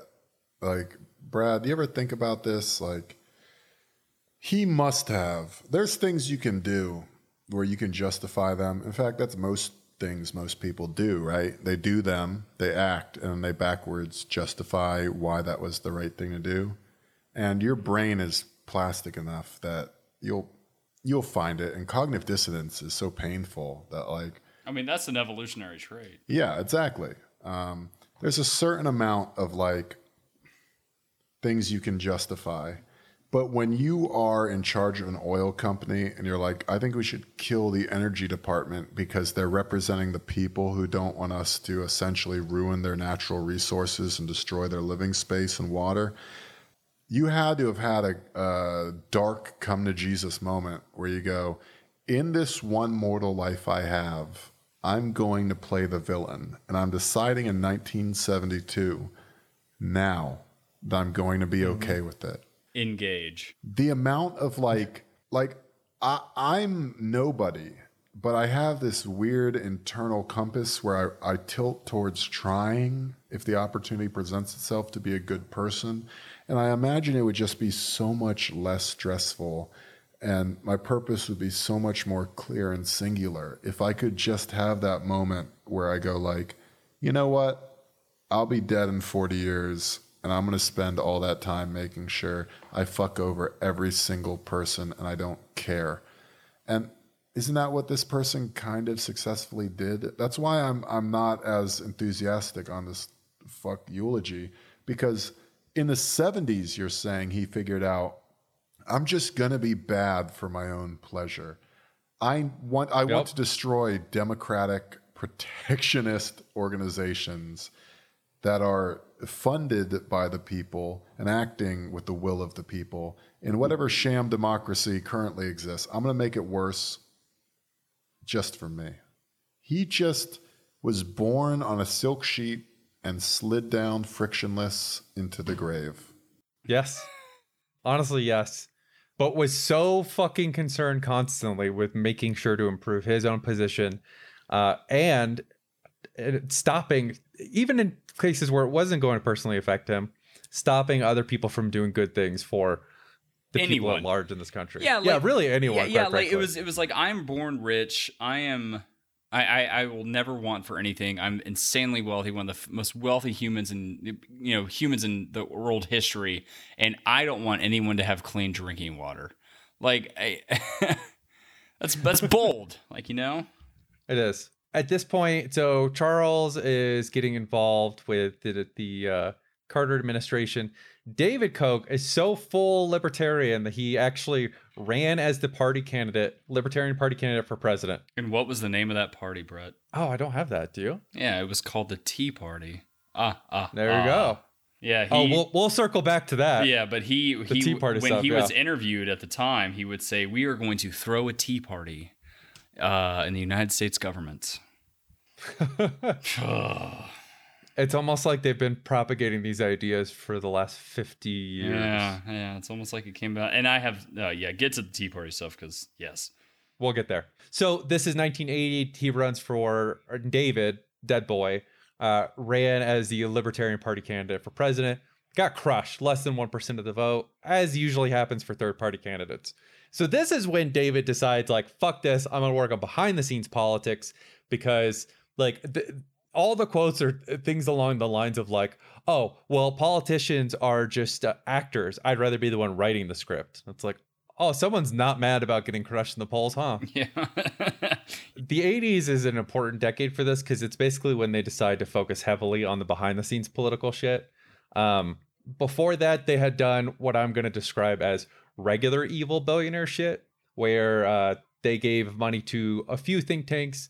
Speaker 1: Like, Brad, do you ever think about this? Like, he must have. There's things you can do where you can justify them. In fact, that's most things most people do, right? They do them, they act, and they backwards justify why that was the right thing to do. And your brain is plastic enough that you'll you'll find it. And cognitive dissonance is so painful that like
Speaker 3: I mean, that's an evolutionary trait.
Speaker 1: yeah, exactly. Um, there's a certain amount of like things you can justify. But when you are in charge of an oil company and you're like, I think we should kill the energy department because they're representing the people who don't want us to essentially ruin their natural resources and destroy their living space and water, you had to have had a, a dark come to Jesus moment where you go, in this one mortal life I have, I'm going to play the villain. And I'm deciding in 1972 now that I'm going to be mm-hmm. okay with it.
Speaker 3: Engage.
Speaker 1: The amount of like, like I, I'm nobody, but I have this weird internal compass where I, I tilt towards trying if the opportunity presents itself to be a good person. And I imagine it would just be so much less stressful and my purpose would be so much more clear and singular if I could just have that moment where I go like, you know what? I'll be dead in 40 years and I'm going to spend all that time making sure I fuck over every single person and I don't care. And isn't that what this person kind of successfully did? That's why I'm I'm not as enthusiastic on this fuck eulogy because in the 70s you're saying he figured out I'm just going to be bad for my own pleasure. I want I
Speaker 2: Yep.
Speaker 1: want to destroy democratic protectionist organizations that are funded by the people and acting with the will of the people in whatever sham democracy currently exists. I'm going to make it worse just for me. He just was born on a silk sheet and slid down frictionless into the grave.
Speaker 2: Yes. Honestly, yes. But was so fucking concerned constantly with making sure to improve his own position uh, and stopping, even in cases where it wasn't going to personally affect him, stopping other people from doing good things for the people at large in this country.
Speaker 3: Yeah,
Speaker 2: yeah, really anyone.
Speaker 3: Yeah, yeah like it was. It was like I'm born rich. I am. I, I, I will never want for anything. I'm insanely wealthy, one of the most wealthy humans in you know humans in the world history, and I don't want anyone to have clean drinking water. Like, I, that's that's bold. Like you know,
Speaker 2: It is. At this point, so Charles is getting involved with the, the uh, Carter administration. David Koch is so full libertarian that he actually ran as the party candidate, Libertarian Party candidate for president.
Speaker 3: and what was the name of that party, Brett?
Speaker 2: Oh, I don't have that. Do you?
Speaker 3: Yeah, it was called the Tea Party. Ah, ah.
Speaker 2: There you
Speaker 3: ah.
Speaker 2: go.
Speaker 3: Yeah. He,
Speaker 2: oh, we'll we'll circle back to that.
Speaker 3: Yeah, but he he
Speaker 2: Tea Party
Speaker 3: when
Speaker 2: stuff,
Speaker 3: he was interviewed at the time, he would say, "We are going to throw a tea party uh, in the United States government."
Speaker 2: It's almost like they've been propagating these ideas for the last fifty years.
Speaker 3: Yeah, yeah, it's almost like it came out. And I have, uh, yeah, get to the Tea Party stuff because yes,
Speaker 2: We'll get there. So this is 1980. He runs for David, dead boy, uh, ran as the Libertarian Party candidate for president. Got crushed, less than one percent of the vote, as usually happens for third party candidates. So this is when David decides, like, fuck this, I'm gonna work on behind the scenes politics because, like, th- all the quotes are things along the lines of like, oh, well, politicians are just uh, actors. I'd rather be the one writing the script. It's like, oh, someone's not mad about getting crushed in the polls, huh?
Speaker 3: yeah,
Speaker 2: the 80s is an important decade for this because it's basically when they decide to focus heavily on the behind the scenes political shit. Um, before that, they had done what I'm going to describe as regular evil billionaire shit, where uh, they gave money to a few think tanks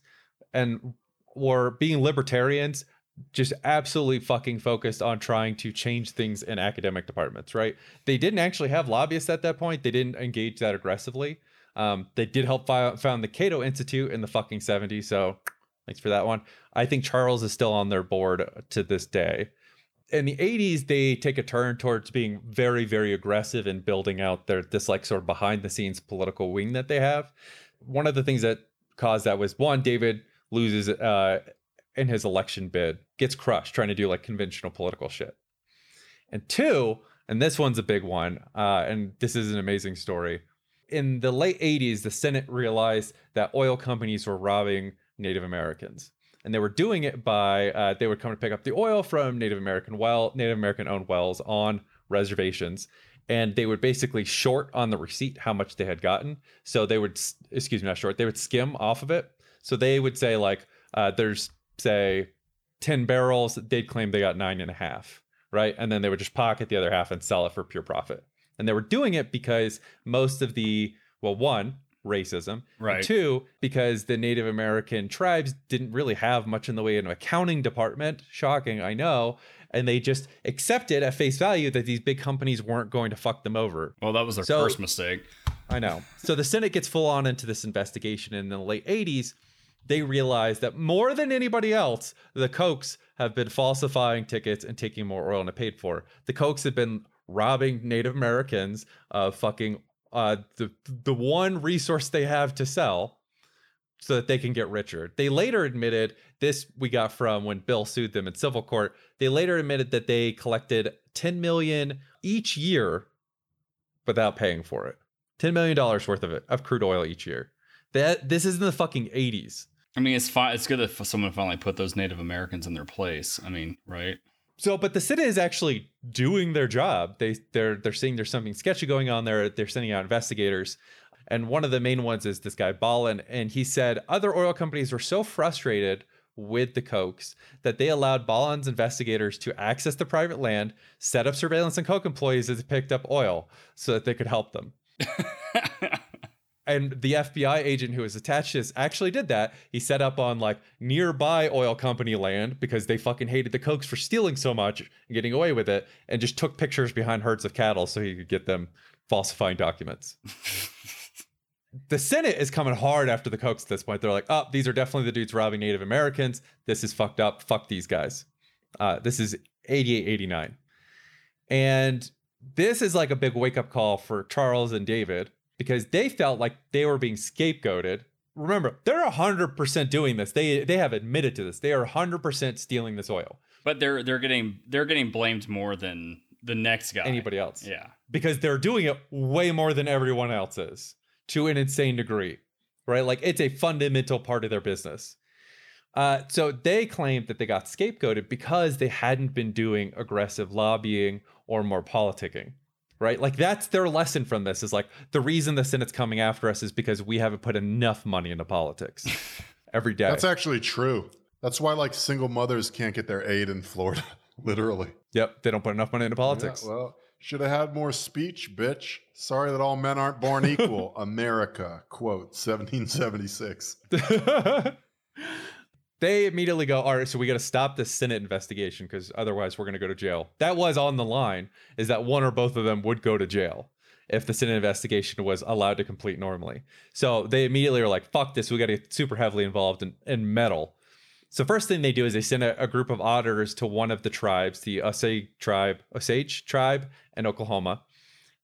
Speaker 2: and were being libertarians, just absolutely fucking focused on trying to change things in academic departments, right? They didn't actually have lobbyists at that point, they didn't engage that aggressively. Um, they did help fi- found the Cato Institute in the fucking 70s. So thanks for that one. I think Charles is still on their board to this day. In the 80s they take a turn towards being very very aggressive and building out their this like sort of behind the scenes political wing that they have. One of the things that caused that was one david loses uh in his election bid gets crushed trying to do like conventional political shit. And two and this one's a big one uh and this is an amazing story. In the late 80s the senate realized that oil companies were robbing native americans and they were doing it by uh, they would come to pick up the oil from Native American well Native American owned wells on reservations, and they would basically short on the receipt how much they had gotten. So they would excuse me not short they would skim off of it. So they would say like uh, there's say ten barrels they'd claim they got nine and a half right, and then they would just pocket the other half and sell it for pure profit. And they were doing it because most of the well one racism.
Speaker 3: Right.
Speaker 2: Two, because the Native American tribes didn't really have much in the way of an accounting department. Shocking, I know. And they just accepted at face value that these big companies weren't going to fuck them over.
Speaker 3: Well, that was their
Speaker 2: So-
Speaker 3: first mistake.
Speaker 2: I know. So the Senate gets full on into this investigation in the late 80s. They realize that more than anybody else, the Kochs have been falsifying tickets and taking more oil than it paid for. The Kochs have been robbing Native Americans of fucking uh, the the one resource they have to sell so that they can get richer. They later admitted this we got from when Bill sued them in civil court. They later admitted that they collected 10 million each year without paying for it. 10 million dollars worth of it of crude oil each year. That this is in the fucking 80s.
Speaker 3: I mean, it's fine. It's good that someone finally put those Native Americans in their place. I mean, right?
Speaker 2: So, but the Senate is actually doing their job. They they're they're seeing there's something sketchy going on there. They're sending out investigators. And one of the main ones is this guy Ballen, and he said other oil companies were so frustrated with the Kochs that they allowed Ballen's investigators to access the private land, set up surveillance on Koch employees as they picked up oil so that they could help them. and the FBI agent who was attached to this actually did that. He set up on like nearby oil company land because they fucking hated the Kochs for stealing so much and getting away with it, and just took pictures behind herds of cattle so he could get them falsifying documents. the Senate is coming hard after the Kochs at this point. They're like, oh, these are definitely the dudes robbing Native Americans. This is fucked up. Fuck these guys. Uh, this is 88, 89. And this is like a big wake up call for Charles and David because they felt like they were being scapegoated. Remember, they're 100% doing this. They they have admitted to this. They are 100% stealing this oil.
Speaker 3: But they're they're getting they're getting blamed more than the next guy.
Speaker 2: Anybody else.
Speaker 3: Yeah.
Speaker 2: because they're doing it way more than everyone else is to an insane degree, right? Like it's a fundamental part of their business. Uh, so they claimed that they got scapegoated because they hadn't been doing aggressive lobbying or more politicking, right? Like that's their lesson from this is like the reason the Senate's coming after us is because we haven't put enough money into politics every day.
Speaker 1: That's actually true. That's why like single mothers can't get their aid in Florida, literally.
Speaker 2: yep, they don't put enough money into politics.
Speaker 1: Yeah, well, should have had more speech, bitch. Sorry that all men aren't born equal. America, quote, 1776.
Speaker 2: They immediately go, all right, so we got to stop this Senate investigation because otherwise we're going to go to jail. That was on the line, is that one or both of them would go to jail if the Senate investigation was allowed to complete normally. So they immediately are like, fuck this, we got to get super heavily involved in, in metal. So first thing they do is they send a, a group of auditors to one of the tribes, the Osage tribe, Osage tribe in Oklahoma,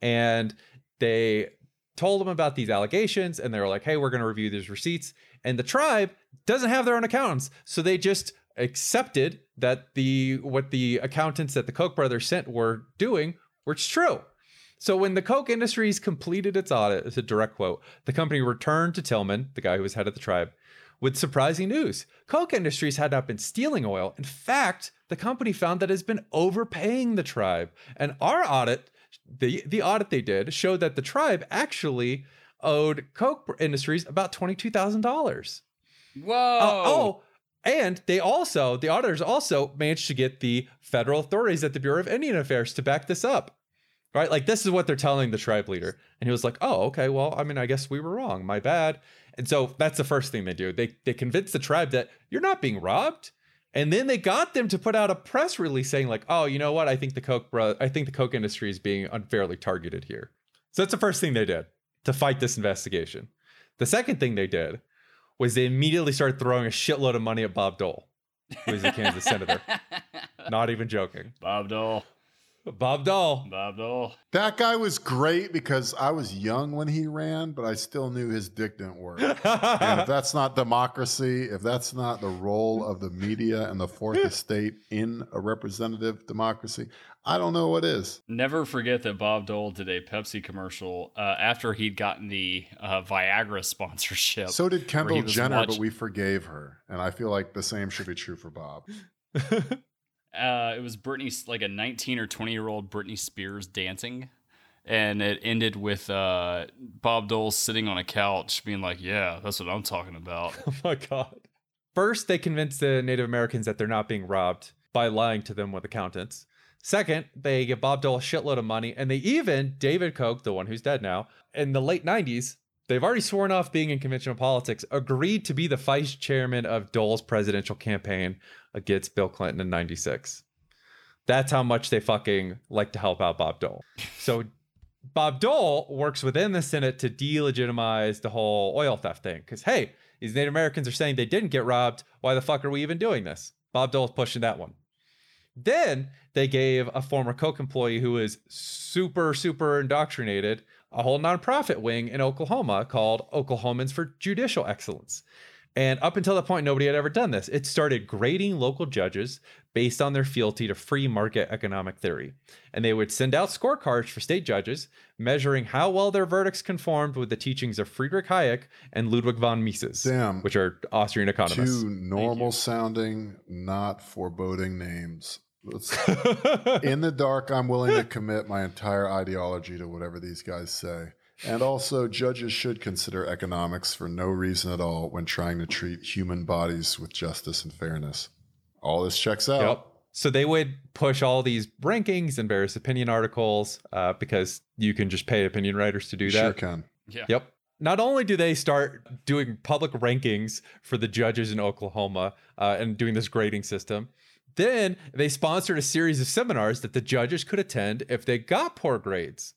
Speaker 2: and they told them about these allegations, and they were like, "Hey, we're going to review these receipts." And the tribe doesn't have their own accountants, so they just accepted that the what the accountants that the Koch brothers sent were doing were true. So when the Koch Industries completed its audit, it's a direct quote, the company returned to Tillman, the guy who was head of the tribe, with surprising news. Koch Industries had not been stealing oil. In fact, the company found that it has been overpaying the tribe. And our audit, the, the audit they did, showed that the tribe actually owed Koch Industries about $22,000.
Speaker 3: Whoa.
Speaker 2: Uh, oh, and they also, the auditors also managed to get the federal authorities at the Bureau of Indian Affairs to back this up. Right? Like, this is what they're telling the tribe leader. And he was like, oh, okay, well, I mean, I guess we were wrong. My bad. And so that's the first thing they do. They, they convince the tribe that you're not being robbed. And then they got them to put out a press release saying, like, oh, you know what? I think the Koch bro- I think the Koch industry is being unfairly targeted here. So that's the first thing they did to fight this investigation. The second thing they did was they immediately started throwing a shitload of money at Bob Dole, who is a Kansas senator. Not even joking.
Speaker 3: Bob Dole.
Speaker 2: Bob Dole.
Speaker 3: Bob Dole.
Speaker 1: That guy was great because I was young when he ran, but I still knew his dick didn't work. and if that's not democracy, if that's not the role of the media and the fourth estate in a representative democracy, I don't know what is.
Speaker 3: Never forget that Bob Dole did a Pepsi commercial uh, after he'd gotten the uh, Viagra sponsorship.
Speaker 1: So did
Speaker 3: he
Speaker 1: Kendall Jenner,
Speaker 3: watch-
Speaker 1: but we forgave her. And I feel like the same should be true for Bob.
Speaker 3: uh, it was Britney, like a 19 or 20 year old Britney Spears dancing. And it ended with uh, Bob Dole sitting on a couch being like, Yeah, that's what I'm talking about.
Speaker 2: oh my god. First, they convince the Native Americans that they're not being robbed by lying to them with accountants. Second, they give Bob Dole a shitload of money, and they even David Koch, the one who's dead now, in the late '90s, they've already sworn off being in conventional politics, agreed to be the vice chairman of Dole's presidential campaign against Bill Clinton in '96. That's how much they fucking like to help out Bob Dole. So Bob Dole works within the Senate to delegitimize the whole oil theft thing. Because, hey, these Native Americans are saying they didn't get robbed. Why the fuck are we even doing this? Bob Dole's pushing that one. Then they gave a former Koch employee who is super, super indoctrinated a whole nonprofit wing in Oklahoma called Oklahomans for Judicial Excellence. And up until that point, nobody had ever done this. It started grading local judges based on their fealty to free market economic theory. And they would send out scorecards for state judges, measuring how well their verdicts conformed with the teachings of Friedrich Hayek and Ludwig von Mises,
Speaker 1: Damn.
Speaker 2: which are Austrian economists.
Speaker 1: Two normal sounding, not foreboding names. In the dark, I'm willing to commit my entire ideology to whatever these guys say. And also, judges should consider economics for no reason at all when trying to treat human bodies with justice and fairness. All this checks out.
Speaker 2: Yep. So they would push all these rankings and various opinion articles uh, because you can just pay opinion writers to do that.
Speaker 1: Sure can.
Speaker 3: Yeah.
Speaker 2: Yep. Not only do they start doing public rankings for the judges in Oklahoma uh, and doing this grading system, then they sponsored a series of seminars that the judges could attend if they got poor grades.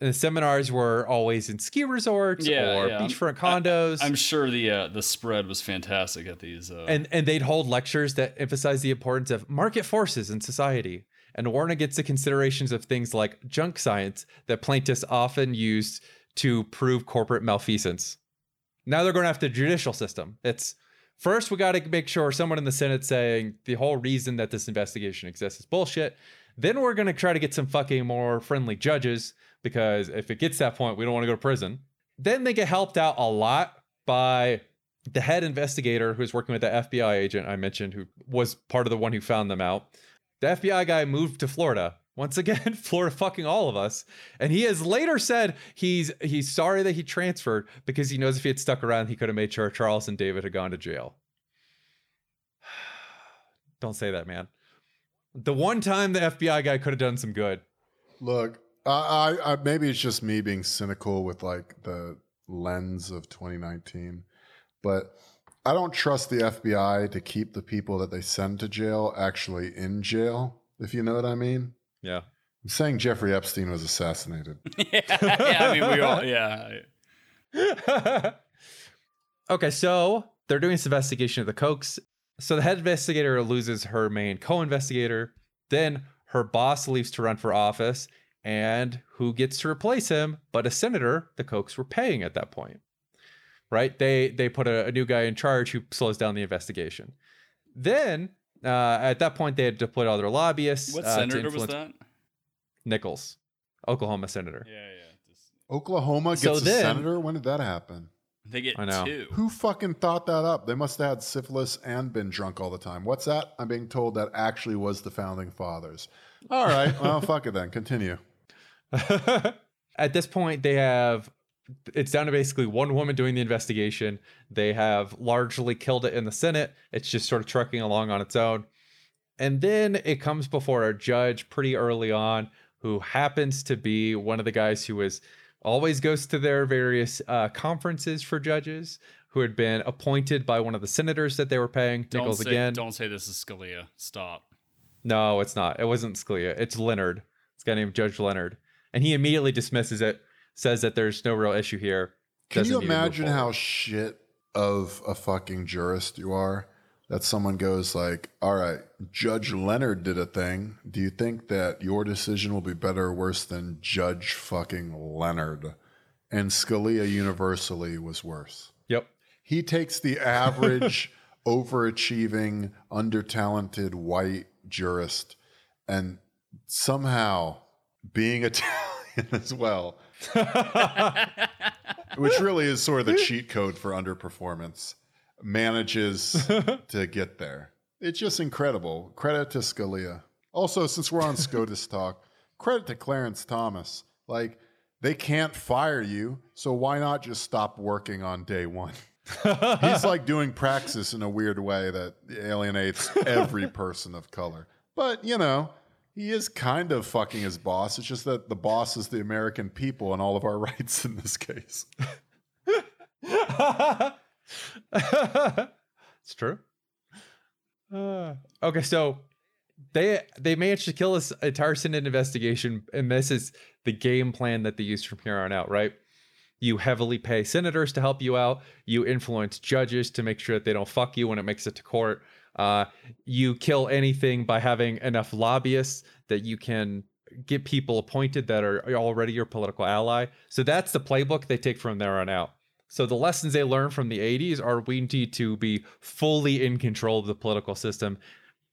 Speaker 2: And the seminars were always in ski resorts
Speaker 3: Yeah,
Speaker 2: or
Speaker 3: yeah.
Speaker 2: beachfront condos.
Speaker 3: I'm sure the uh, the spread was fantastic at these. Uh,
Speaker 2: and and they'd hold lectures that emphasize the importance of market forces in society and warn against the considerations of things like junk science that plaintiffs often use to prove corporate malfeasance. Now they're going after the judicial system. It's first we got to make sure someone in the Senate saying the whole reason that this investigation exists is bullshit. Then we're going to try to get some fucking more friendly judges because if it gets that point, we don't want to go to prison. Then they get helped out a lot by the head investigator who's working with the FBI agent I mentioned, who was part of the one who found them out. The FBI guy moved to Florida. Once again, Florida fucking all of us. And he has later said he's he's sorry that he transferred because he knows if he had stuck around, he could have made sure Charles and David had gone to jail. Don't say that, man. The one time the FBI guy could have done some good.
Speaker 1: Look, I, I, I maybe it's just me being cynical with like the lens of 2019, but I don't trust the FBI to keep the people that they send to jail actually in jail. If you know what I mean.
Speaker 2: Yeah.
Speaker 1: I'm saying Jeffrey Epstein was assassinated.
Speaker 3: yeah, yeah, I mean, we all, yeah.
Speaker 2: okay, so they're doing this investigation of the Kochs. So the head investigator loses her main co-investigator. Then her boss leaves to run for office, and who gets to replace him? But a senator the Kochs were paying at that point. Right? They they put a, a new guy in charge who slows down the investigation. Then uh, at that point they had deployed all their lobbyists.
Speaker 3: What
Speaker 2: uh, to
Speaker 3: senator was that?
Speaker 2: Nickles, Oklahoma senator.
Speaker 3: Yeah, yeah. Just,
Speaker 1: Oklahoma gets
Speaker 2: So
Speaker 1: a
Speaker 2: then-
Speaker 1: senator. When did that happen?
Speaker 3: they get
Speaker 2: I know.
Speaker 3: two.
Speaker 1: Who fucking thought that up? They must have had syphilis and been drunk all the time. What's that? I'm being told that actually was the founding fathers. All right, well, fuck it then. Continue.
Speaker 2: At this point, they have it's down to basically one woman doing the investigation. They have largely killed it in the Senate. It's just sort of trucking along on its own. And then it comes before a judge pretty early on who happens to be one of the guys who is always goes to their various uh, conferences for judges who had been appointed by one of the senators that they were paying.
Speaker 3: Don't
Speaker 2: Nickles
Speaker 3: say,
Speaker 2: again.
Speaker 3: don't say this is Scalia. Stop.
Speaker 2: No, it's not. It wasn't Scalia. It's Leonard. It's a guy named Judge Leonard. And he immediately dismisses it, says that there's no real issue here.
Speaker 1: Can you
Speaker 2: need to move
Speaker 1: imagine how shit of a fucking jurist you are that someone goes like, "All right, Judge Leonard did a thing. Do you think that your decision will be better or worse than Judge fucking Leonard?" And Scalia universally was worse.
Speaker 2: Yep.
Speaker 1: He takes the average, overachieving, undertalented white jurist and somehow being As well, which really is sort of the cheat code for underperformance, manages to get there. It's just incredible. Credit to Scalia. Also, since we're on SCOTUS talk, credit to Clarence Thomas. Like, they can't fire you, so why not just stop working on day one? He's like doing praxis in a weird way that alienates every person of color. But, you know, he is kind of fucking his boss. It's just that the boss is the American people and all of our rights in this case.
Speaker 2: it's true. Uh, okay, so they they managed to kill this entire Senate investigation, and this is the game plan that they use from here on out, right? You heavily pay senators to help you out. You influence judges to make sure that they don't fuck you when it makes it to court. Uh, you kill anything by having enough lobbyists that you can get people appointed that are already your political ally. So that's the playbook they take from there on out. So the lessons they learned from the 80s are we need to be fully in control of the political system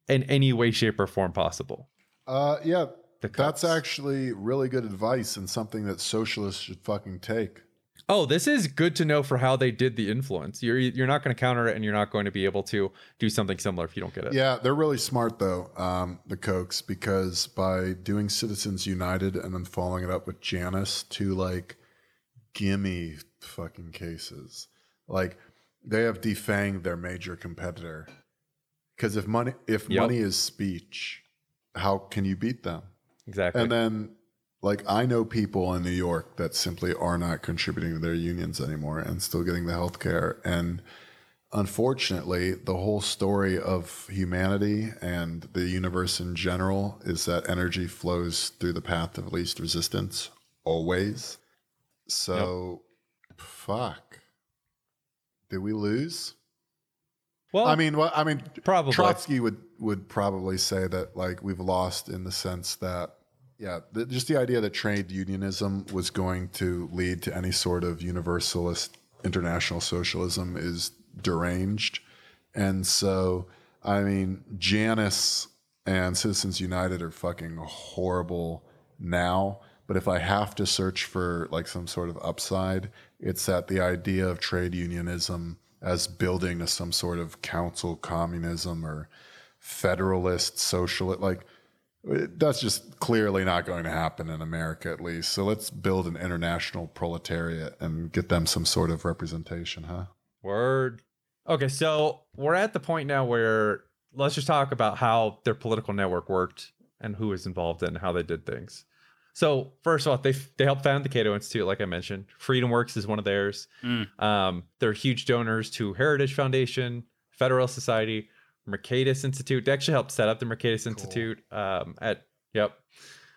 Speaker 2: in any way, shape, or form possible.
Speaker 1: Uh, yeah, that's actually really good advice and something that socialists should fucking take.
Speaker 2: Oh, this is good to know for how they did the influence. You're you're not going to counter it, and you're not going to be able to do something similar if you don't get it.
Speaker 1: Yeah, they're really smart though, um, the Kochs, because by doing Citizens United and then following it up with Janus, to like gimme fucking cases. Like they have defanged their major competitor. Because if money if
Speaker 2: Yep.
Speaker 1: money is speech, how can you beat them?
Speaker 2: exactly.
Speaker 1: And then like I know people in New York that simply are not contributing to their unions anymore and still getting the health care. And unfortunately, the whole story of humanity and the universe in general is that energy flows through the path of least resistance always. So fuck. Did we lose?
Speaker 2: well,
Speaker 1: I mean, well, I mean,
Speaker 2: probably.
Speaker 1: Trotsky would would probably say that like we've lost in the sense that yeah, the, just the idea that trade unionism was going to lead to any sort of universalist international socialism is deranged, and so I mean, Janus and Citizens United are fucking horrible now. But if I have to search for like some sort of upside, it's that the idea of trade unionism as building some sort of council communism or federalist socialist like that's just clearly not going to happen in America at least. So let's build an international proletariat and get them some sort of representation, huh?
Speaker 2: Word. Okay, so we're at the point now where let's just talk about how their political network worked and who was involved in how they did things. So first of all, they they helped found the Cato Institute, like I mentioned. Freedom Works is one of theirs.
Speaker 3: Mm.
Speaker 2: Um, they're huge donors to Heritage Foundation, Federal Society, Mercatus Institute. They actually helped set up the Mercatus Institute. Um, at yep.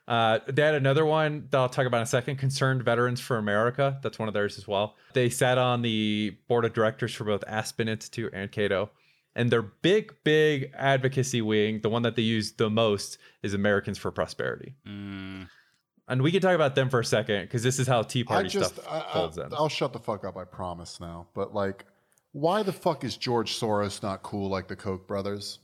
Speaker 2: Uh, they had another one that I'll talk about in a second. Concerned Veterans for America. That's one of theirs as well. They sat on the board of directors for both Aspen Institute and Cato. And their big, big advocacy wing, the one that they use the most, is Americans for Prosperity.
Speaker 3: Mm.
Speaker 2: And we can talk about them for a second because this is how Tea
Speaker 1: I
Speaker 2: Party
Speaker 1: just
Speaker 2: stuff
Speaker 1: I, I,
Speaker 2: folds in.
Speaker 1: I'll shut the fuck up, I promise now. But like why the fuck is George Soros not cool like the Koch brothers?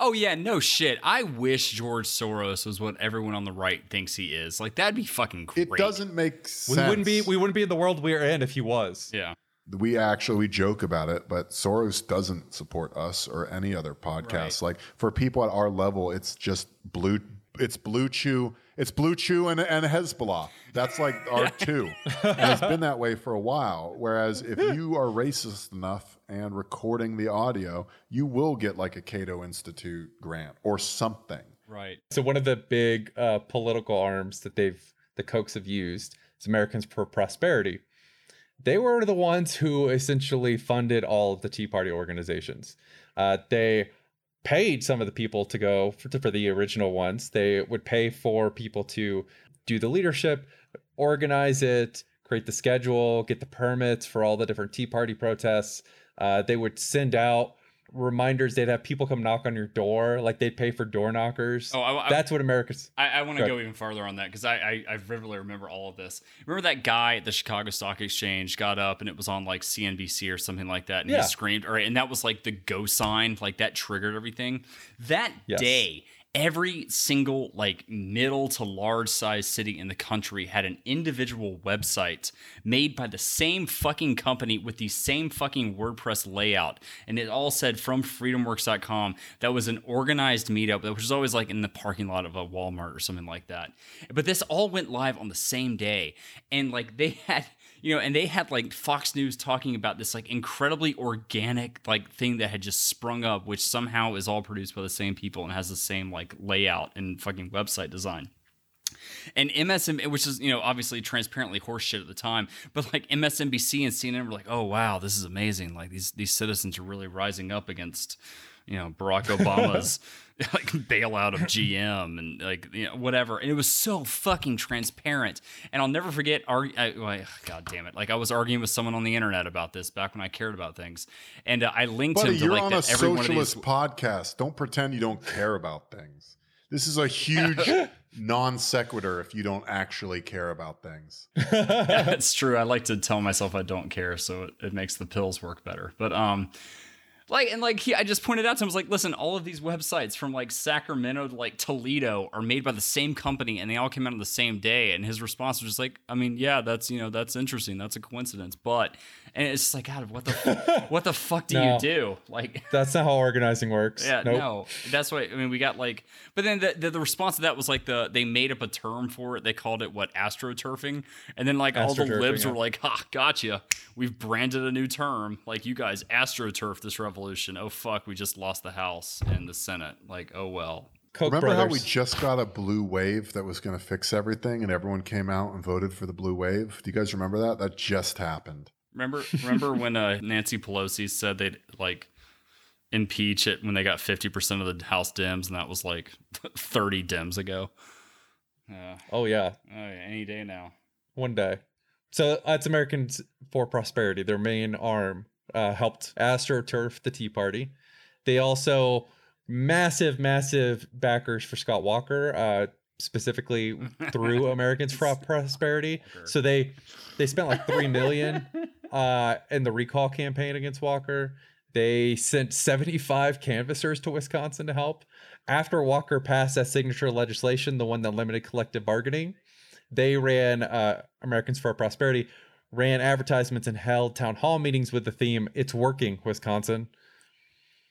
Speaker 3: Oh yeah, no shit. I wish George Soros was what everyone on the right thinks he is. Like that'd be fucking great.
Speaker 1: It doesn't make sense.
Speaker 2: We
Speaker 1: sense.
Speaker 2: wouldn't be we wouldn't be in the world we're in if he was.
Speaker 3: Yeah.
Speaker 1: we actually we joke about it, but Soros doesn't support us or any other podcast. Like for people at our level, it's just blue. It's Blue Chew. It's Blue Chew and, and Hezbollah. That's like our two, and it's been that way for a while. Whereas if you are racist enough and recording the audio, you will get like a Cato Institute grant or something.
Speaker 3: Right.
Speaker 2: So one of the big uh, political arms that they've the Kochs have used is Americans for Prosperity. They were the ones who essentially funded all of the Tea Party organizations. Uh, they paid some of the people to go for, for the original ones. They would pay for people to do the leadership, organize it, create the schedule, get the permits for all the different Tea Party protests. Uh, they would send out reminders. They'd have people come knock on your door, like they'd pay for door knockers.
Speaker 3: Oh, I, I,
Speaker 2: That's what America's.
Speaker 3: I, I want to go even farther on that because I, I I vividly remember all of this. Remember that guy at the Chicago Stock Exchange got up and it was on like CNBC or something like that, and
Speaker 2: Yeah.
Speaker 3: he screamed, All right, and that was like the go sign, like that triggered everything. That
Speaker 2: Yes.
Speaker 3: day, every single like middle to large size city in the country had an individual website made by the same fucking company with the same fucking WordPress layout. And it all said from freedomworks.com that was an organized meetup, that was always like in the parking lot of a Walmart or something like that. But this all went live on the same day. And like they had you know, and they had like Fox News talking about this like incredibly organic like thing that had just sprung up, which somehow is all produced by the same people and has the same like layout and fucking website design. And MSN, which is you know obviously transparently horseshit at the time, but like MSNBC and CNN were like, oh wow, this is amazing. Like these these citizens are really rising up against you know Barack Obama's like bailout of GM and like you know whatever. And it was so fucking transparent. And I'll never forget. Arg- I, I, God damn it! Like I was arguing with someone on the internet about this back when I cared about things, and uh, I linked
Speaker 1: Buddy,
Speaker 3: him to
Speaker 1: you're
Speaker 3: like
Speaker 1: on a
Speaker 3: that every one of these.
Speaker 1: socialist podcast. Don't pretend you don't care about things. This is a huge non sequitur if you don't actually care about things.
Speaker 3: That's true. I like to tell myself I don't care, so it, it makes the pills work better. But um, like and like he, I just pointed out to him, I was like, listen, all of these websites from like Sacramento to like Toledo are made by the same company, and they all came out on the same day. And his response was just like, I mean, yeah, that's you know that's interesting, that's a coincidence, but and it's just like, God, what the what the fuck do
Speaker 2: No.
Speaker 3: you do? Like.
Speaker 2: That's not how organizing works.
Speaker 3: Yeah,
Speaker 2: Nope.
Speaker 3: no, that's why. I mean, we got like, but then the, the the response to that was like the they made up a term for it. They called it what astroturfing, and then like all the libs
Speaker 2: yeah.
Speaker 3: were like, "Ha, gotcha! We've branded a new term. Like you guys astroturf this revolution. Oh fuck, we just lost the House and the Senate. Like oh well.
Speaker 2: Koch
Speaker 1: Remember how we just got a blue wave that was going to fix everything and everyone came out and voted for the blue wave? Do you guys remember that? That just happened.
Speaker 3: Remember remember when uh, Nancy Pelosi said they'd like impeach it when they got fifty percent of the House Dems, and that was like thirty Dems ago. Uh,
Speaker 2: oh yeah,
Speaker 3: oh, yeah, any day now.
Speaker 2: one day. So that's Americans for Prosperity. Their main arm uh, helped astroturf the Tea Party. They also massive, massive backers for Scott Walker, uh, specifically through Americans for Prosperity. So they they spent like three million uh, in the recall campaign against Walker. They sent 75 canvassers to Wisconsin to help. After Walker passed that signature legislation, the one that limited collective bargaining, they ran uh, Americans for Prosperity ran advertisements and held town hall meetings with the theme "It's working, Wisconsin."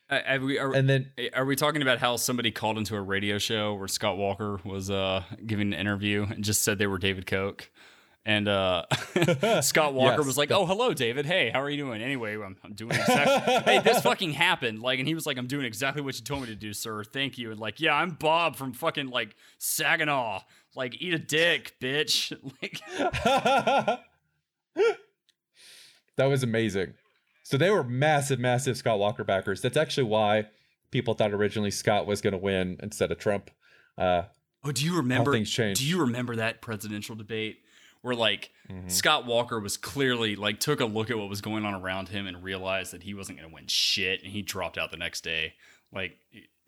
Speaker 3: Uh, are, we, are,
Speaker 2: And then
Speaker 3: are we talking about how somebody called into a radio show where Scott Walker was uh, giving an interview and just said they were David Koch? And uh, Scott Walker
Speaker 2: Yes.
Speaker 3: was like, "Oh, hello, David. Hey, how are you doing? Anyway, I'm, I'm doing exactly. hey, this fucking happened. Like, and he was like, "I'm doing exactly what you told me to do, sir. Thank you." And like, yeah, I'm Bob from fucking like Saginaw. Like, eat a dick, bitch. Like,
Speaker 2: that was amazing. So they were massive, massive Scott Walker backers. That's actually why people thought originally Scott was going to win instead of Trump. Uh,
Speaker 3: Oh, do you remember?
Speaker 2: things changed.
Speaker 3: Do you remember that presidential debate where like
Speaker 2: Mm-hmm.
Speaker 3: Scott Walker was clearly like took a look at what was going on around him and realized that he wasn't going to win shit, and he dropped out the next day. Like,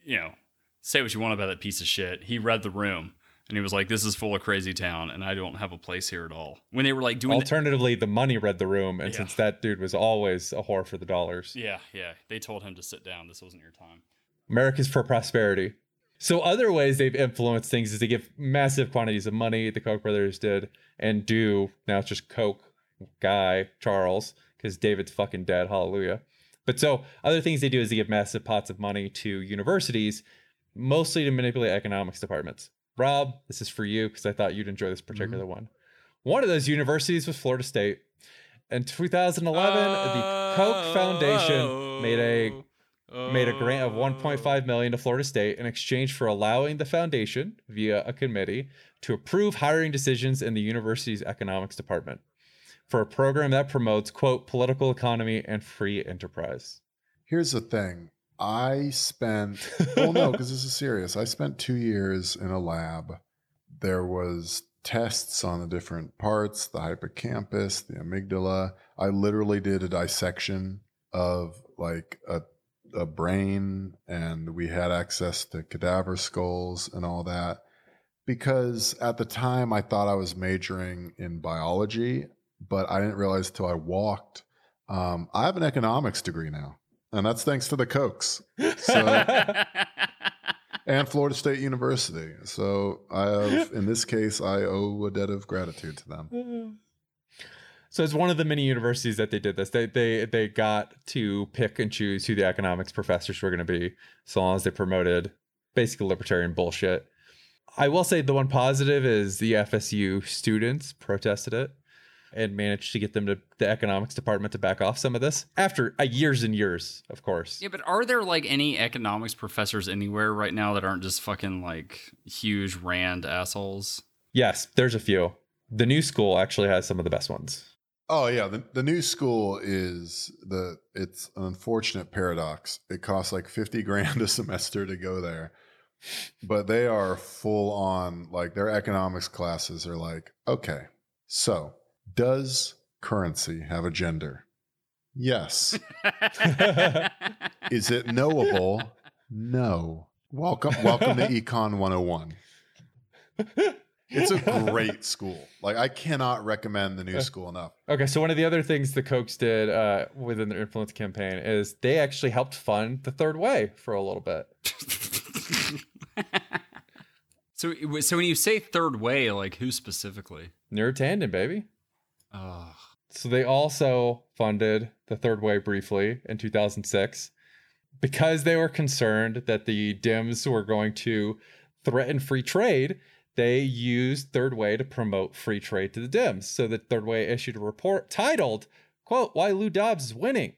Speaker 3: you know, say what you want about that piece of shit. He read the room and he was like, "This is full of crazy town, and I don't have a place here at all." When they were like doing,
Speaker 2: alternatively, the money read the room, and
Speaker 3: Yeah.
Speaker 2: since that dude was always a whore for the dollars,
Speaker 3: yeah, yeah, they told him to sit down. This wasn't your time.
Speaker 2: America's for prosperity. So other ways they've influenced things is they give massive quantities of money. The Koch brothers did and do. Now it's just Koch guy Charles because David's fucking dead. Hallelujah. But so other things they do is they give massive pots of money to universities, mostly to manipulate economics departments. Rob, this is for you because I thought you'd enjoy this mm-hmm. particular one. One of those universities was Florida State. In 2011, the Koch oh, Foundation oh. made a made a grant of 1.5 million to Florida State in exchange for allowing the foundation via a committee to approve hiring decisions in the university's economics department for a program that promotes quote political economy and free enterprise.
Speaker 1: Here's the thing. I spent well no, because this is serious. I spent two years in a lab. There was tests on the different parts, the hippocampus, the amygdala. I literally did a dissection of like a a brain and we had access to cadaver skulls and all that because at the time I thought I was majoring in biology, but I didn't realize until I walked. Um, I have an economics degree now, and that's thanks to the Kochs. So and Florida State University. So I have, in this case, I owe a debt of gratitude to them.
Speaker 2: So it's one of the many universities that they did this. They they they got to pick and choose who the economics professors were going to be, so long as they promoted basically libertarian bullshit. I will say the one positive is the FSU students protested it and managed to get them to the economics department to back off some of this after uh, years and years, of course.
Speaker 3: Yeah, but are there like any economics professors anywhere right now that aren't just fucking like huge rand assholes?
Speaker 2: Yes, there's a few. The new school actually has some of the best ones.
Speaker 1: Oh yeah, the, the new school is the it's an unfortunate paradox. It costs like 50 grand a semester to go there. But they are full on like their economics classes are like, okay, so does currency have a gender? Yes. Is it knowable? No. Welcome welcome to Econ 101. It's a great school. Like I cannot recommend the new school enough.
Speaker 2: Okay, so one of the other things the Kochs did uh, within their influence campaign is they actually helped fund the third way for a little bit.
Speaker 3: so, so when you say third way, like who specifically?
Speaker 2: Neera Tanden, baby.
Speaker 3: Oh,
Speaker 2: So they also funded the third way briefly in 2006 because they were concerned that the Dems were going to threaten free trade. They used Third Way to promote free trade to the Dems. So the Third Way issued a report titled, quote, Why Lou Dobbs is Winning.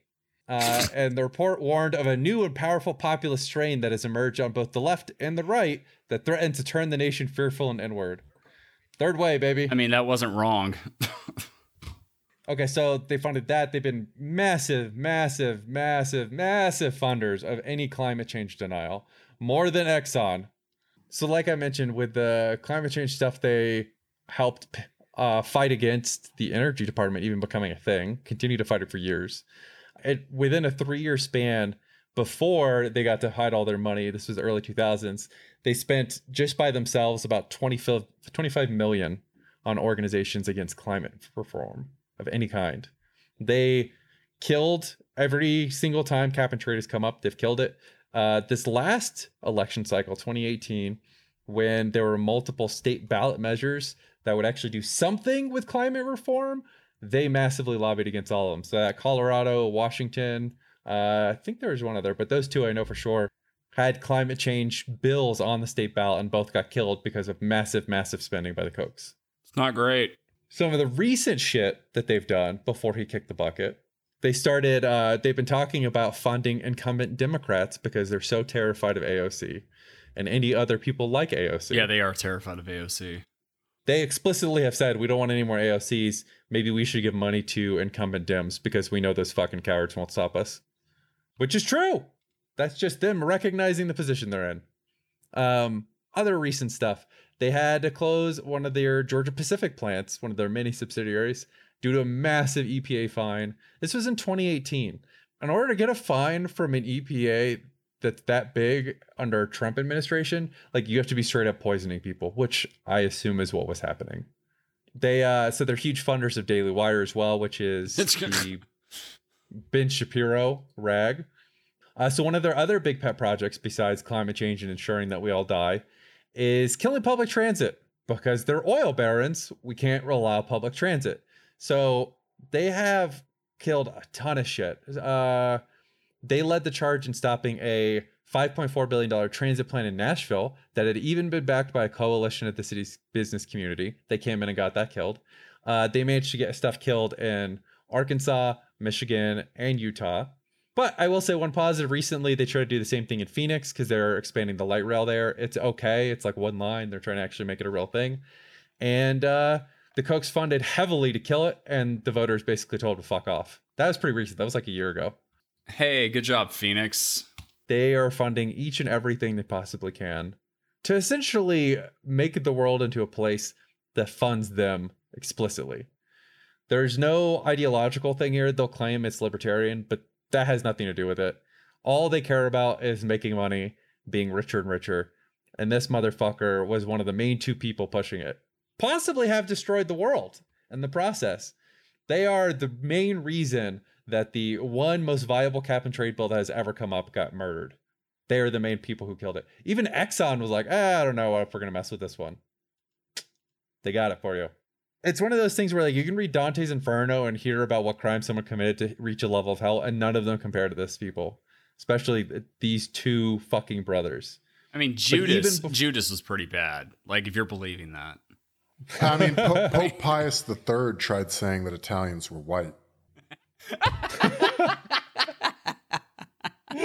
Speaker 2: Uh, and the report warned of a new and powerful populist strain that has emerged on both the left and the right that threatens to turn the nation fearful and inward. Third Way, baby.
Speaker 3: I mean that wasn't wrong.
Speaker 2: Okay, so they funded that. They've been massive, massive, massive, massive funders of any climate change denial, more than Exxon. So, like I mentioned, with the climate change stuff, they helped uh, fight against the energy department even becoming a thing, continue to fight it for years. It, within a three year span, before they got to hide all their money, this was the early 2000s, they spent just by themselves about 25, 25 million on organizations against climate reform of any kind. They killed every single time cap and trade has come up, they've killed it. Uh, this last election cycle, 2018, when there were multiple state ballot measures that would actually do something with climate reform, they massively lobbied against all of them. So that Colorado, Washington, uh, I think there was one other, but those two I know for sure had climate change bills on the state ballot and both got killed because of massive, massive spending by the Kochs.
Speaker 3: It's not great.
Speaker 2: Some of the recent shit that they've done before he kicked the bucket, they started, uh, they've been talking about funding incumbent Democrats because they're so terrified of AOC and any other people like AOC.
Speaker 3: Yeah, they are terrified of AOC.
Speaker 2: They explicitly have said we don't want any more AOCs. Maybe we should give money to incumbent Dems because we know those fucking cowards won't stop us. Which is true. That's just them recognizing the position they're in. Um, other recent stuff. They had to close one of their Georgia Pacific plants, one of their many subsidiaries, due to a massive EPA fine. This was in 2018. In order to get a fine from an EPA that's that big under Trump administration, like you have to be straight up poisoning people, which I assume is what was happening. They uh so they're huge funders of Daily Wire as well, which is the Ben Shapiro rag. Uh, so one of their other big pet projects, besides climate change and ensuring that we all die, is killing public transit because they're oil barons. We can't allow public transit. So they have killed a ton of shit. Uh, they led the charge in stopping a $5.4 billion transit plan in Nashville that had even been backed by a coalition of the city's business community. They came in and got that killed. Uh, they managed to get stuff killed in Arkansas, Michigan, and Utah. But I will say one positive recently, they tried to do the same thing in Phoenix because they're expanding the light rail there. It's okay. It's like one line. They're trying to actually make it a real thing. And uh, the Kochs funded heavily to kill it, and the voters basically told to fuck off. That was pretty recent. That was like a year ago.
Speaker 3: Hey, good job, Phoenix.
Speaker 2: They are funding each and everything they possibly can to essentially make the world into a place that funds them explicitly. There's no ideological thing here. They'll claim it's libertarian, but that has nothing to do with it. All they care about is making money, being richer and richer. And this motherfucker was one of the main two people pushing it. Possibly have destroyed the world in the process. They are the main reason that the one most viable cap and trade bill that has ever come up got murdered. They are the main people who killed it. Even Exxon was like, ah, I don't know if we're gonna mess with this one. They got it for you. It's one of those things where like you can read Dante's Inferno and hear about what crime someone committed to reach a level of hell, and none of them compare to this people, especially these two fucking brothers.
Speaker 3: I mean,
Speaker 2: even
Speaker 3: Judas.
Speaker 2: bef-
Speaker 3: Judas was pretty bad. Like, if you're believing that.
Speaker 1: I mean, Pope, Pope Pius III tried saying that Italians were white.
Speaker 3: Fuck.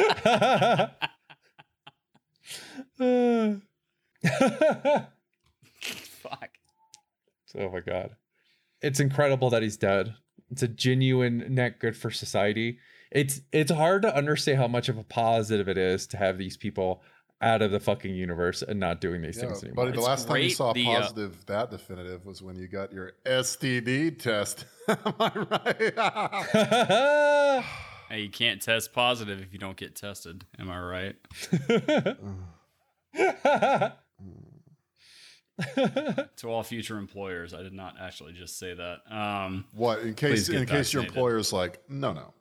Speaker 2: oh my god. It's incredible that he's dead. It's a genuine net good for society. It's it's hard to understand how much of a positive it is to have these people out of the fucking universe and not doing these
Speaker 1: Yeah,
Speaker 2: things anymore.
Speaker 1: buddy, the
Speaker 3: It's
Speaker 1: last time you
Speaker 3: great,
Speaker 1: saw
Speaker 3: the, uh,
Speaker 1: positive that definitive was when you got your STD test. Am I right?
Speaker 3: Hey, you can't test positive if you don't get tested. Am I right? To all future employers, I did not actually just say that. Um,
Speaker 1: what in case in case your employer's like, no, no.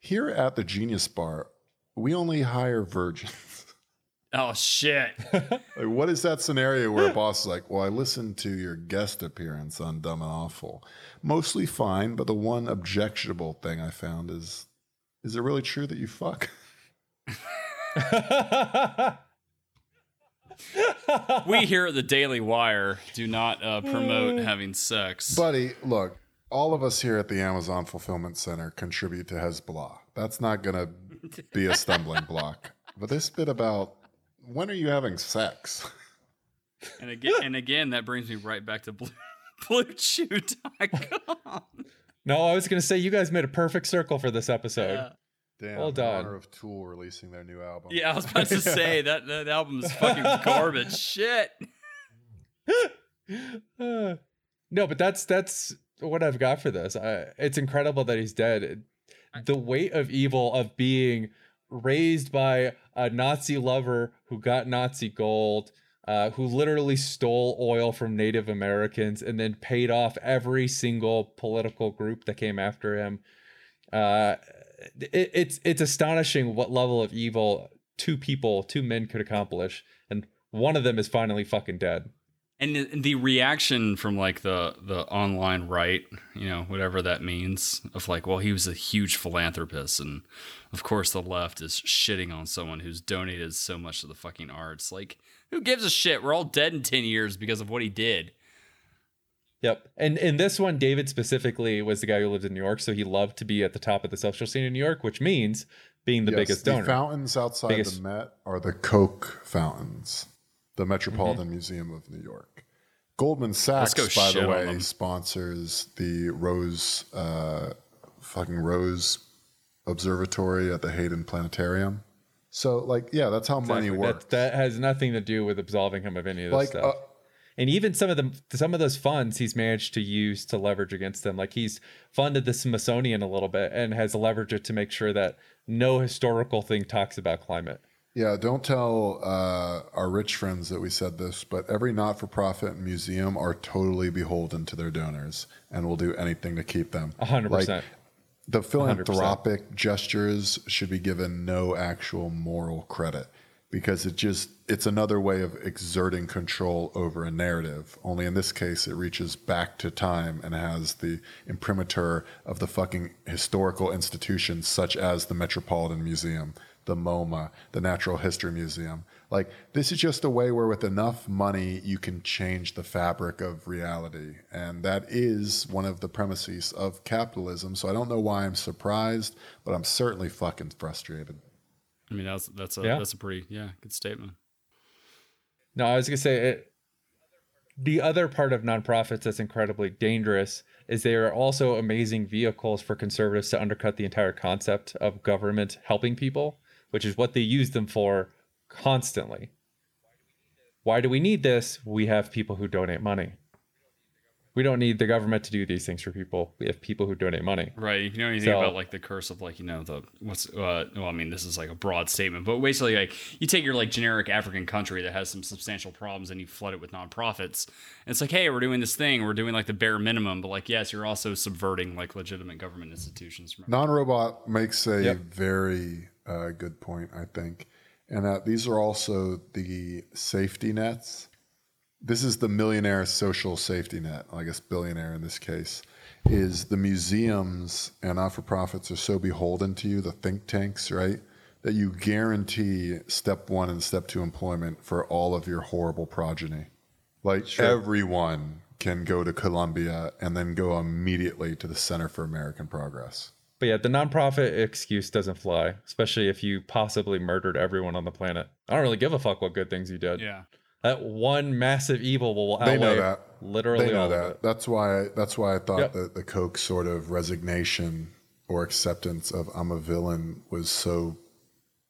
Speaker 1: Here at the Genius Bar, we only hire virgins.
Speaker 3: oh shit!
Speaker 1: Like, what is that scenario where a boss is like, well, I listened to your guest appearance on Dumb and Awful. Mostly fine, but the one objectionable thing I found is, is it really true that you fuck?
Speaker 3: we here at the Daily Wire do not uh, promote having sex.
Speaker 1: Buddy, look, all of us here at the Amazon Fulfillment Center contribute to Hezbollah. That's not going to be a stumbling block. But this bit about when are you having sex?
Speaker 3: and again, and again, that brings me right back to blue, BlueChew.com.
Speaker 2: no, I was gonna say you guys made a perfect circle for this episode.
Speaker 3: Yeah.
Speaker 1: Damn,
Speaker 2: Well
Speaker 1: in
Speaker 2: done.
Speaker 1: honor of Tool releasing their new album.
Speaker 3: Yeah, I was about to say that that album is fucking garbage. Shit.
Speaker 2: Uh, no, but that's that's what I've got for this. I, it's incredible that he's dead. The weight of evil of being raised by a Nazi lover who got Nazi gold, uh, who literally stole oil from Native Americans and then paid off every single political group that came after him. Uh, it, it's it's astonishing what level of evil two people, two men could accomplish, and one of them is finally fucking dead.
Speaker 3: And the, reaction from like the the online right, you know, whatever that means, of like, well, he was a huge philanthropist, and of course the left is shitting on someone who's donated so much to the fucking arts. Like, who gives a shit? We're all dead in ten years because of what he did.
Speaker 2: Yep. And in this one, David specifically was the guy who lived in New York, so he loved to be at the top of the social scene in New York, which means being the
Speaker 1: Yes,
Speaker 2: biggest
Speaker 1: the
Speaker 2: donor.
Speaker 1: fountains outside
Speaker 2: Biggest-
Speaker 1: the Met are the Koch fountains, the Metropolitan
Speaker 2: Mm-hmm.
Speaker 1: Museum of New York. Goldman Sachs,
Speaker 3: go
Speaker 1: by the way, sponsors the Rose, uh, fucking Rose Observatory at the Hayden Planetarium. So, like, yeah, that's how money works.
Speaker 2: That, that has nothing to do with absolving him of any of this
Speaker 1: like,
Speaker 2: stuff. And even some of the some of those funds he's managed to use to leverage against them. Like he's funded the Smithsonian a little bit and has leveraged it to make sure that no historical thing talks about climate.
Speaker 1: Yeah, don't tell uh, our rich friends that we said this, but every not for profit museum are totally beholden to their donors and will do anything to keep them.
Speaker 2: A hundred
Speaker 1: Like,
Speaker 2: percent.
Speaker 1: The philanthropic gestures should be given no actual moral credit because it just it's another way of exerting control over a narrative. Only in this case it reaches back to time and has the imprimatur of the fucking historical institutions such as the Metropolitan Museum, the MoMA, the Natural History Museum. Like this is just a way where with enough money you can change the fabric of reality. And that is one of the premises of capitalism. So I don't know why I'm surprised, but I'm certainly fucking frustrated.
Speaker 3: I mean, that's that's a
Speaker 2: Yeah.
Speaker 3: that's a pretty yeah good statement.
Speaker 2: No, I was gonna say it. The other part of nonprofits that's incredibly dangerous is they are also amazing vehicles for conservatives to undercut the entire concept of government helping people, which is what they use them for constantly. Why do we need this? We have people who donate money. We don't need the government to do these things for people. We have people who donate money.
Speaker 3: Right. You know anything
Speaker 2: So-
Speaker 3: about like the curse of like you know the what's uh well I mean this is like a broad statement, but basically like you take your like generic African country that has some substantial problems and you flood it with nonprofits. And it's like hey we're doing this thing we're doing like the bare minimum, but like yes you're also subverting like legitimate government institutions.
Speaker 1: Non-robot makes a
Speaker 2: Yep.
Speaker 1: very uh, good point, I think, and that these are also the safety nets. This is the millionaire social safety net, I guess billionaire in this case, is the museums and not-for-profits are so beholden to you, the think tanks, right? That you guarantee step one and step two employment for all of your horrible progeny. Like everyone can go to Columbia and then go immediately to the Center for American Progress.
Speaker 2: But yeah, the nonprofit excuse doesn't fly, especially if you possibly murdered everyone on the planet. I don't really give a fuck what good things you did.
Speaker 3: Yeah.
Speaker 2: That one massive evil will outweigh
Speaker 1: They know that.
Speaker 2: literally
Speaker 1: they know that. That's why. That's why I thought
Speaker 2: Yep.
Speaker 1: that the Koch sort of resignation or acceptance of I'm a villain was so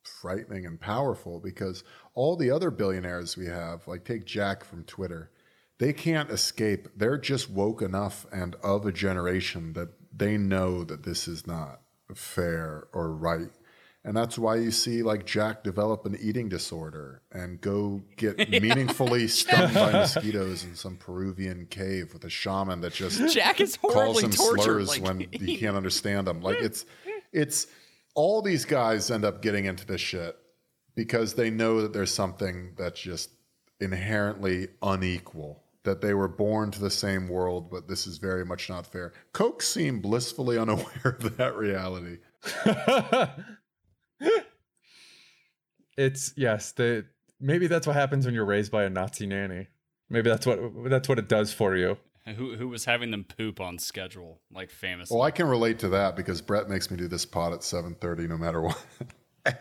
Speaker 1: frightening and powerful because all the other billionaires we have, like take Jack from Twitter, they can't escape. They're just woke enough and of a generation that they know that this is not fair or right. And that's why you see like Jack develop an eating disorder and go get meaningfully stung by mosquitoes in some Peruvian cave with a shaman that just
Speaker 3: Jack is
Speaker 1: calls
Speaker 3: horribly
Speaker 1: him
Speaker 3: tortured.
Speaker 1: slurs
Speaker 3: like,
Speaker 1: when he can't understand them. Like it's it's all these guys end up getting into this shit because they know that there's something that's just inherently unequal. That they were born to the same world, but this is very much not fair. Koch seemed blissfully unaware of that reality.
Speaker 2: It's yes, the maybe that's what happens when you're raised by a Nazi nanny. Maybe that's what that's what it does for you.
Speaker 3: who who was having them poop on schedule like famously.
Speaker 1: Well, I can relate to that because Brett makes me do this pod at 7:30 no matter what. Would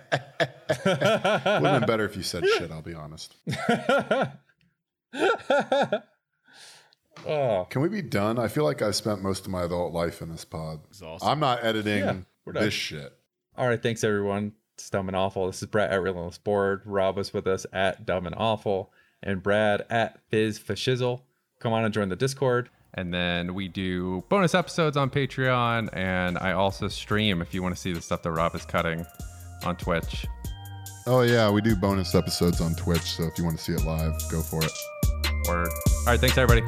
Speaker 1: have been better if you said shit, I'll be honest.
Speaker 2: oh,
Speaker 1: Can we be done? I feel like I spent most of my adult life in this pod.
Speaker 3: Exhausted.
Speaker 1: I'm not editing
Speaker 2: Yeah,
Speaker 1: this shit.
Speaker 2: All right. Thanks everyone. It's dumb and awful. This is Brett at Relentless Board. Rob was with us at Dumb and Awful, and Brad at Fizz Fashizzle. Come on and join the Discord.
Speaker 4: And then we do bonus episodes on Patreon. And I also stream if you want to see the stuff that Rob is cutting on Twitch.
Speaker 1: Oh yeah, we do bonus episodes on Twitch, so if you want to see it live, go for it.
Speaker 4: Or all right, thanks everybody.